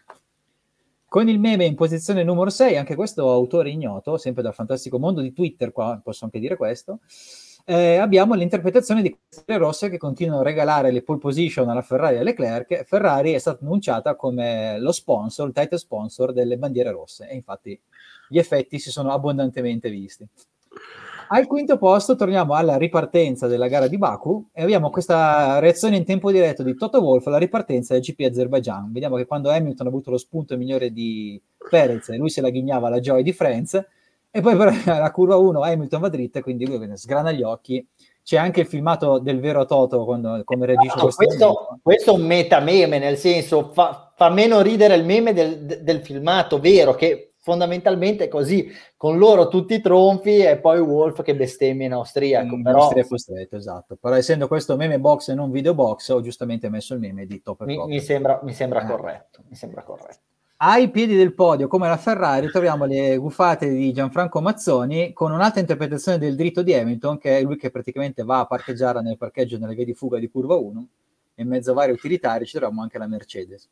Con il meme in posizione numero 6, anche questo autore ignoto, sempre dal fantastico mondo di Twitter, qua posso anche dire questo, eh, abbiamo l'interpretazione di queste rosse che continuano a regalare le pole position alla Ferrari e alle Leclerc. Ferrari è stata annunciata come lo sponsor, il title sponsor delle bandiere rosse e infatti gli effetti si sono abbondantemente visti. Al quinto posto torniamo alla ripartenza della gara di Baku e abbiamo questa reazione in tempo diretto di Toto Wolff alla ripartenza del GP Azerbaijan. Vediamo che quando Hamilton ha avuto lo spunto migliore di Perez e lui se la ghignava la Joy di Friends, e poi però la curva 1 Hamilton va dritta, quindi lui sgrana gli occhi. C'è anche il filmato del vero Toto quando, come reagisce no, questo, questo, è un meta meme, nel senso fa, fa meno ridere il meme del, del, filmato vero, che fondamentalmente è così, con loro tutti i tronfi e poi Wolf che bestemmia in austriaco. In però... austriaco stretto, esatto. Però essendo questo meme box e non video box, ho giustamente messo il meme di Top mi, mi, sembra, mi sembra eh. corretto, mi sembra corretto. Ai piedi del podio, come la Ferrari, troviamo le guffate di Gianfranco Mazzoni con un'altra interpretazione del dritto di Hamilton, che è lui che praticamente va a parcheggiare nel parcheggio nelle vie di fuga di curva 1. In mezzo a vari utilitari ci troviamo anche la Mercedes.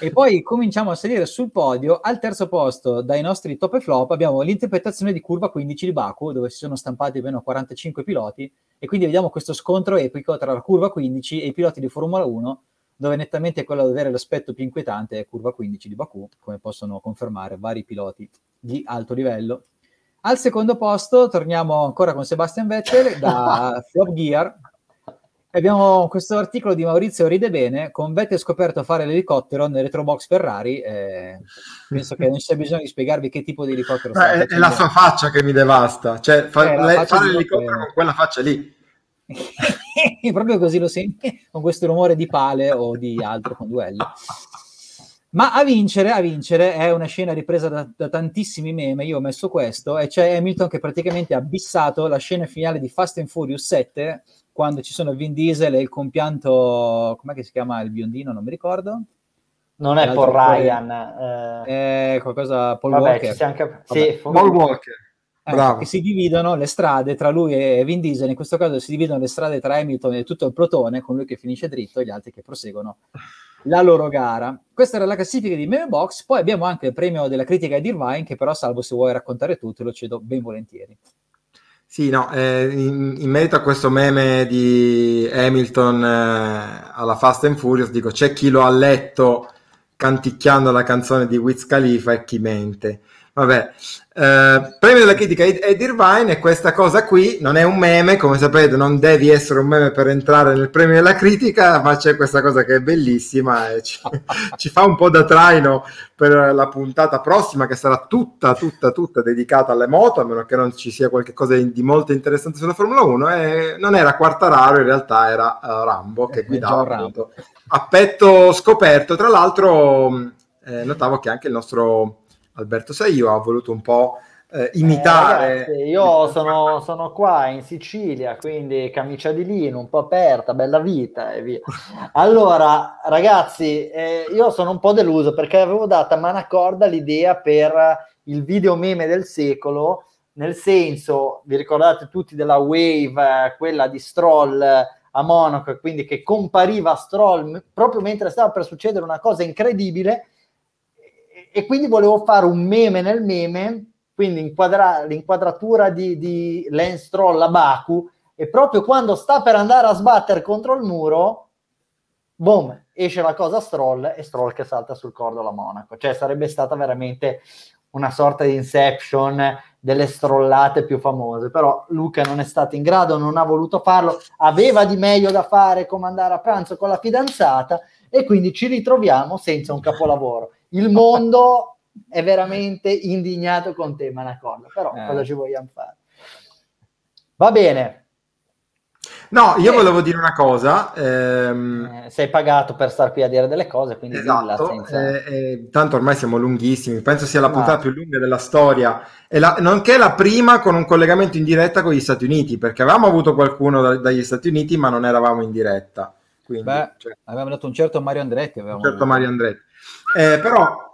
E poi cominciamo a salire sul podio. Al terzo posto, dai nostri top e flop, abbiamo l'interpretazione di curva 15 di Baku, dove si sono stampati almeno 45 piloti. E quindi vediamo questo scontro epico tra la curva 15 e i piloti di Formula 1 dove nettamente quello ad avere l'aspetto più inquietante è curva 15 di Baku, come possono confermare vari piloti di alto livello. Al secondo posto torniamo ancora con Sebastian Vettel da Flop Gear. Abbiamo questo articolo di Maurizio Ride Bene, con Vettel scoperto fare l'elicottero nel retrobox Ferrari. Eh, penso che non sia bisogno di spiegarvi che tipo di elicottero è, è la sua faccia che mi devasta, cioè fa, eh, lei, fare l'elicottero con quella faccia lì proprio così lo senti con questo rumore di pale o di altro con duello. Ma a vincere, a vincere è una scena ripresa da, da, tantissimi meme. Io ho messo questo, e c'è Hamilton che praticamente ha bissato la scena finale di Fast and Furious 7 quando ci sono Vin Diesel e il compianto, com'è che si chiama il biondino? Non mi ricordo. Non è Paul Ryan, eh... è qualcosa Paul Vabbè, Walker. Anche... Sì, Paul Walker eh, che si dividono le strade tra lui e Vin Diesel, in questo caso si dividono le strade tra Hamilton e tutto il plotone, con lui che finisce dritto e gli altri che proseguono la loro gara. Questa era la classifica di Meme Box, poi abbiamo anche il premio della critica di Irvine, che però salvo se vuoi raccontare tutto, lo cedo ben volentieri. Sì, no, eh, in, in, merito a questo meme di Hamilton eh, alla Fast and Furious, dico c'è chi lo ha letto canticchiando la canzone di Wiz Khalifa e chi mente. Vabbè, eh, premio della critica Ed Irvine e questa cosa qui non è un meme, come sapete non devi essere un meme per entrare nel premio della critica, ma c'è questa cosa che è bellissima e ci, ci fa un po' da traino per la puntata prossima che sarà tutta, tutta, tutta dedicata alle moto, a meno che non ci sia qualcosa di molto interessante sulla Formula 1 e non era Quartararo, in realtà era uh, Rambo che eh, guidava Rambo. a petto scoperto, tra l'altro eh, notavo che anche il nostro Alberto Saio ha voluto un po' eh, imitare. Eh, ragazzi, io sono, sono, qua in Sicilia, quindi camicia di lino, un po' aperta, bella vita e via. Allora, ragazzi, eh, io sono un po' deluso perché avevo dato a Manacorda l'idea per il video meme del secolo, nel senso, vi ricordate tutti della Wave, quella di Stroll a Monaco, quindi che compariva Stroll proprio mentre stava per succedere una cosa incredibile e quindi volevo fare un meme nel meme quindi inquadra- l'inquadratura di, di Lance Stroll a Baku e proprio quando sta per andare a sbattere contro il muro, boom, esce la cosa Stroll e Stroll che salta sul cordo alla Monaco. Cioè sarebbe stata veramente una sorta di inception delle strollate più famose, però Luca non è stato in grado, non ha voluto farlo, aveva di meglio da fare come andare a pranzo con la fidanzata e quindi ci ritroviamo senza un capolavoro. Il mondo è veramente indignato con te, Manacorda, però eh. cosa ci vogliamo fare? Va bene. No, io eh. volevo dire una cosa. Ehm... Eh, sei pagato per star qui a dire delle cose, quindi esatto, senza... Eh, eh, tanto ormai siamo lunghissimi, penso sia la no. puntata più lunga della storia, e la, nonché la prima con un collegamento in diretta con gli Stati Uniti, perché avevamo avuto qualcuno da, dagli Stati Uniti, ma non eravamo in diretta. Quindi, Beh, cioè, avevamo dato un certo Mario Andretti. Un certo Mario Andretti. Eh, però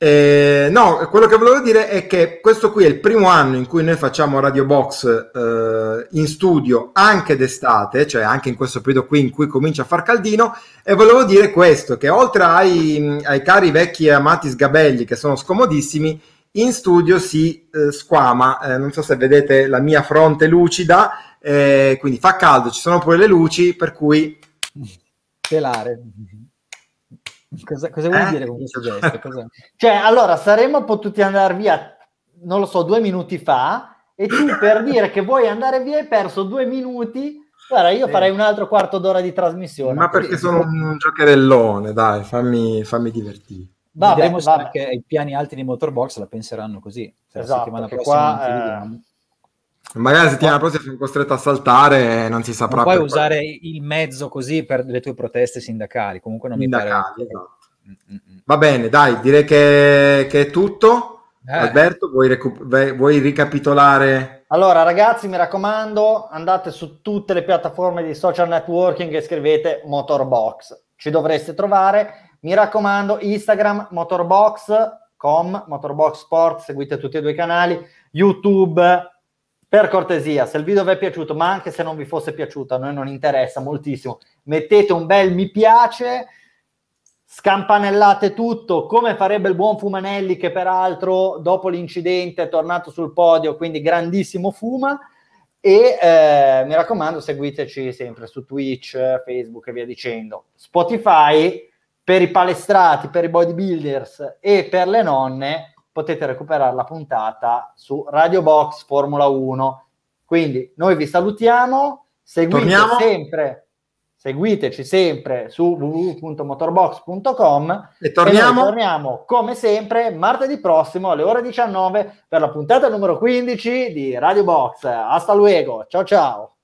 eh, no, quello che volevo dire è che questo qui è il primo anno in cui noi facciamo Radio Box eh, in studio anche d'estate, cioè anche in questo periodo qui in cui comincia a far caldino. E volevo dire questo: che oltre ai, ai cari vecchi e amati sgabelli che sono scomodissimi, in studio si eh, squama. Eh, non so se vedete la mia fronte lucida, eh, quindi fa caldo, ci sono pure le luci, per cui. Pelare. Cosa, cosa vuoi eh? dire con questo gesto? Cosa... Cioè, allora, saremmo potuti andare via, non lo so, due minuti fa, e tu per dire che vuoi andare via hai perso due minuti. Guarda, io sì. farei un altro quarto d'ora di trasmissione. Ma perché così. sono un giocherellone, dai, fammi, fammi divertire. Vabbè, Vedremo se anche i piani alti di Motorbox la penseranno così. Cioè, esatto, la settimana prossima qua, eh... Magari la settimana prossima sono costretto a saltare e non si saprà. Non puoi usare quello. il mezzo così per le tue proteste sindacali. Comunque non sindacali, mi pare. Esatto. Va bene, dai, direi che, che è tutto. Eh. Alberto, vuoi, recu- vuoi ricapitolare? Allora, ragazzi, mi raccomando, andate su tutte le piattaforme di social networking e scrivete Motorbox. Ci dovreste trovare. Mi raccomando, Instagram, Motorbox.com, Motorbox Sport, seguite tutti e due i canali. YouTube, per cortesia, se il video vi è piaciuto, ma anche se non vi fosse piaciuto, a noi non interessa moltissimo, mettete un bel mi piace, scampanellate tutto, come farebbe il buon Fumanelli che peraltro dopo l'incidente è tornato sul podio, quindi grandissimo Fuma. E eh, mi raccomando, seguiteci sempre su Twitch, Facebook e via dicendo. Spotify per i palestrati, per i bodybuilders e per le nonne potete recuperare la puntata su Radio Box Formula 1. Quindi noi vi salutiamo, seguite sempre seguiteci sempre su www.motorbox.com e torniamo. E torniamo come sempre martedì prossimo alle ore 19 per la puntata numero 15 di Radio Box. Hasta luego, ciao ciao.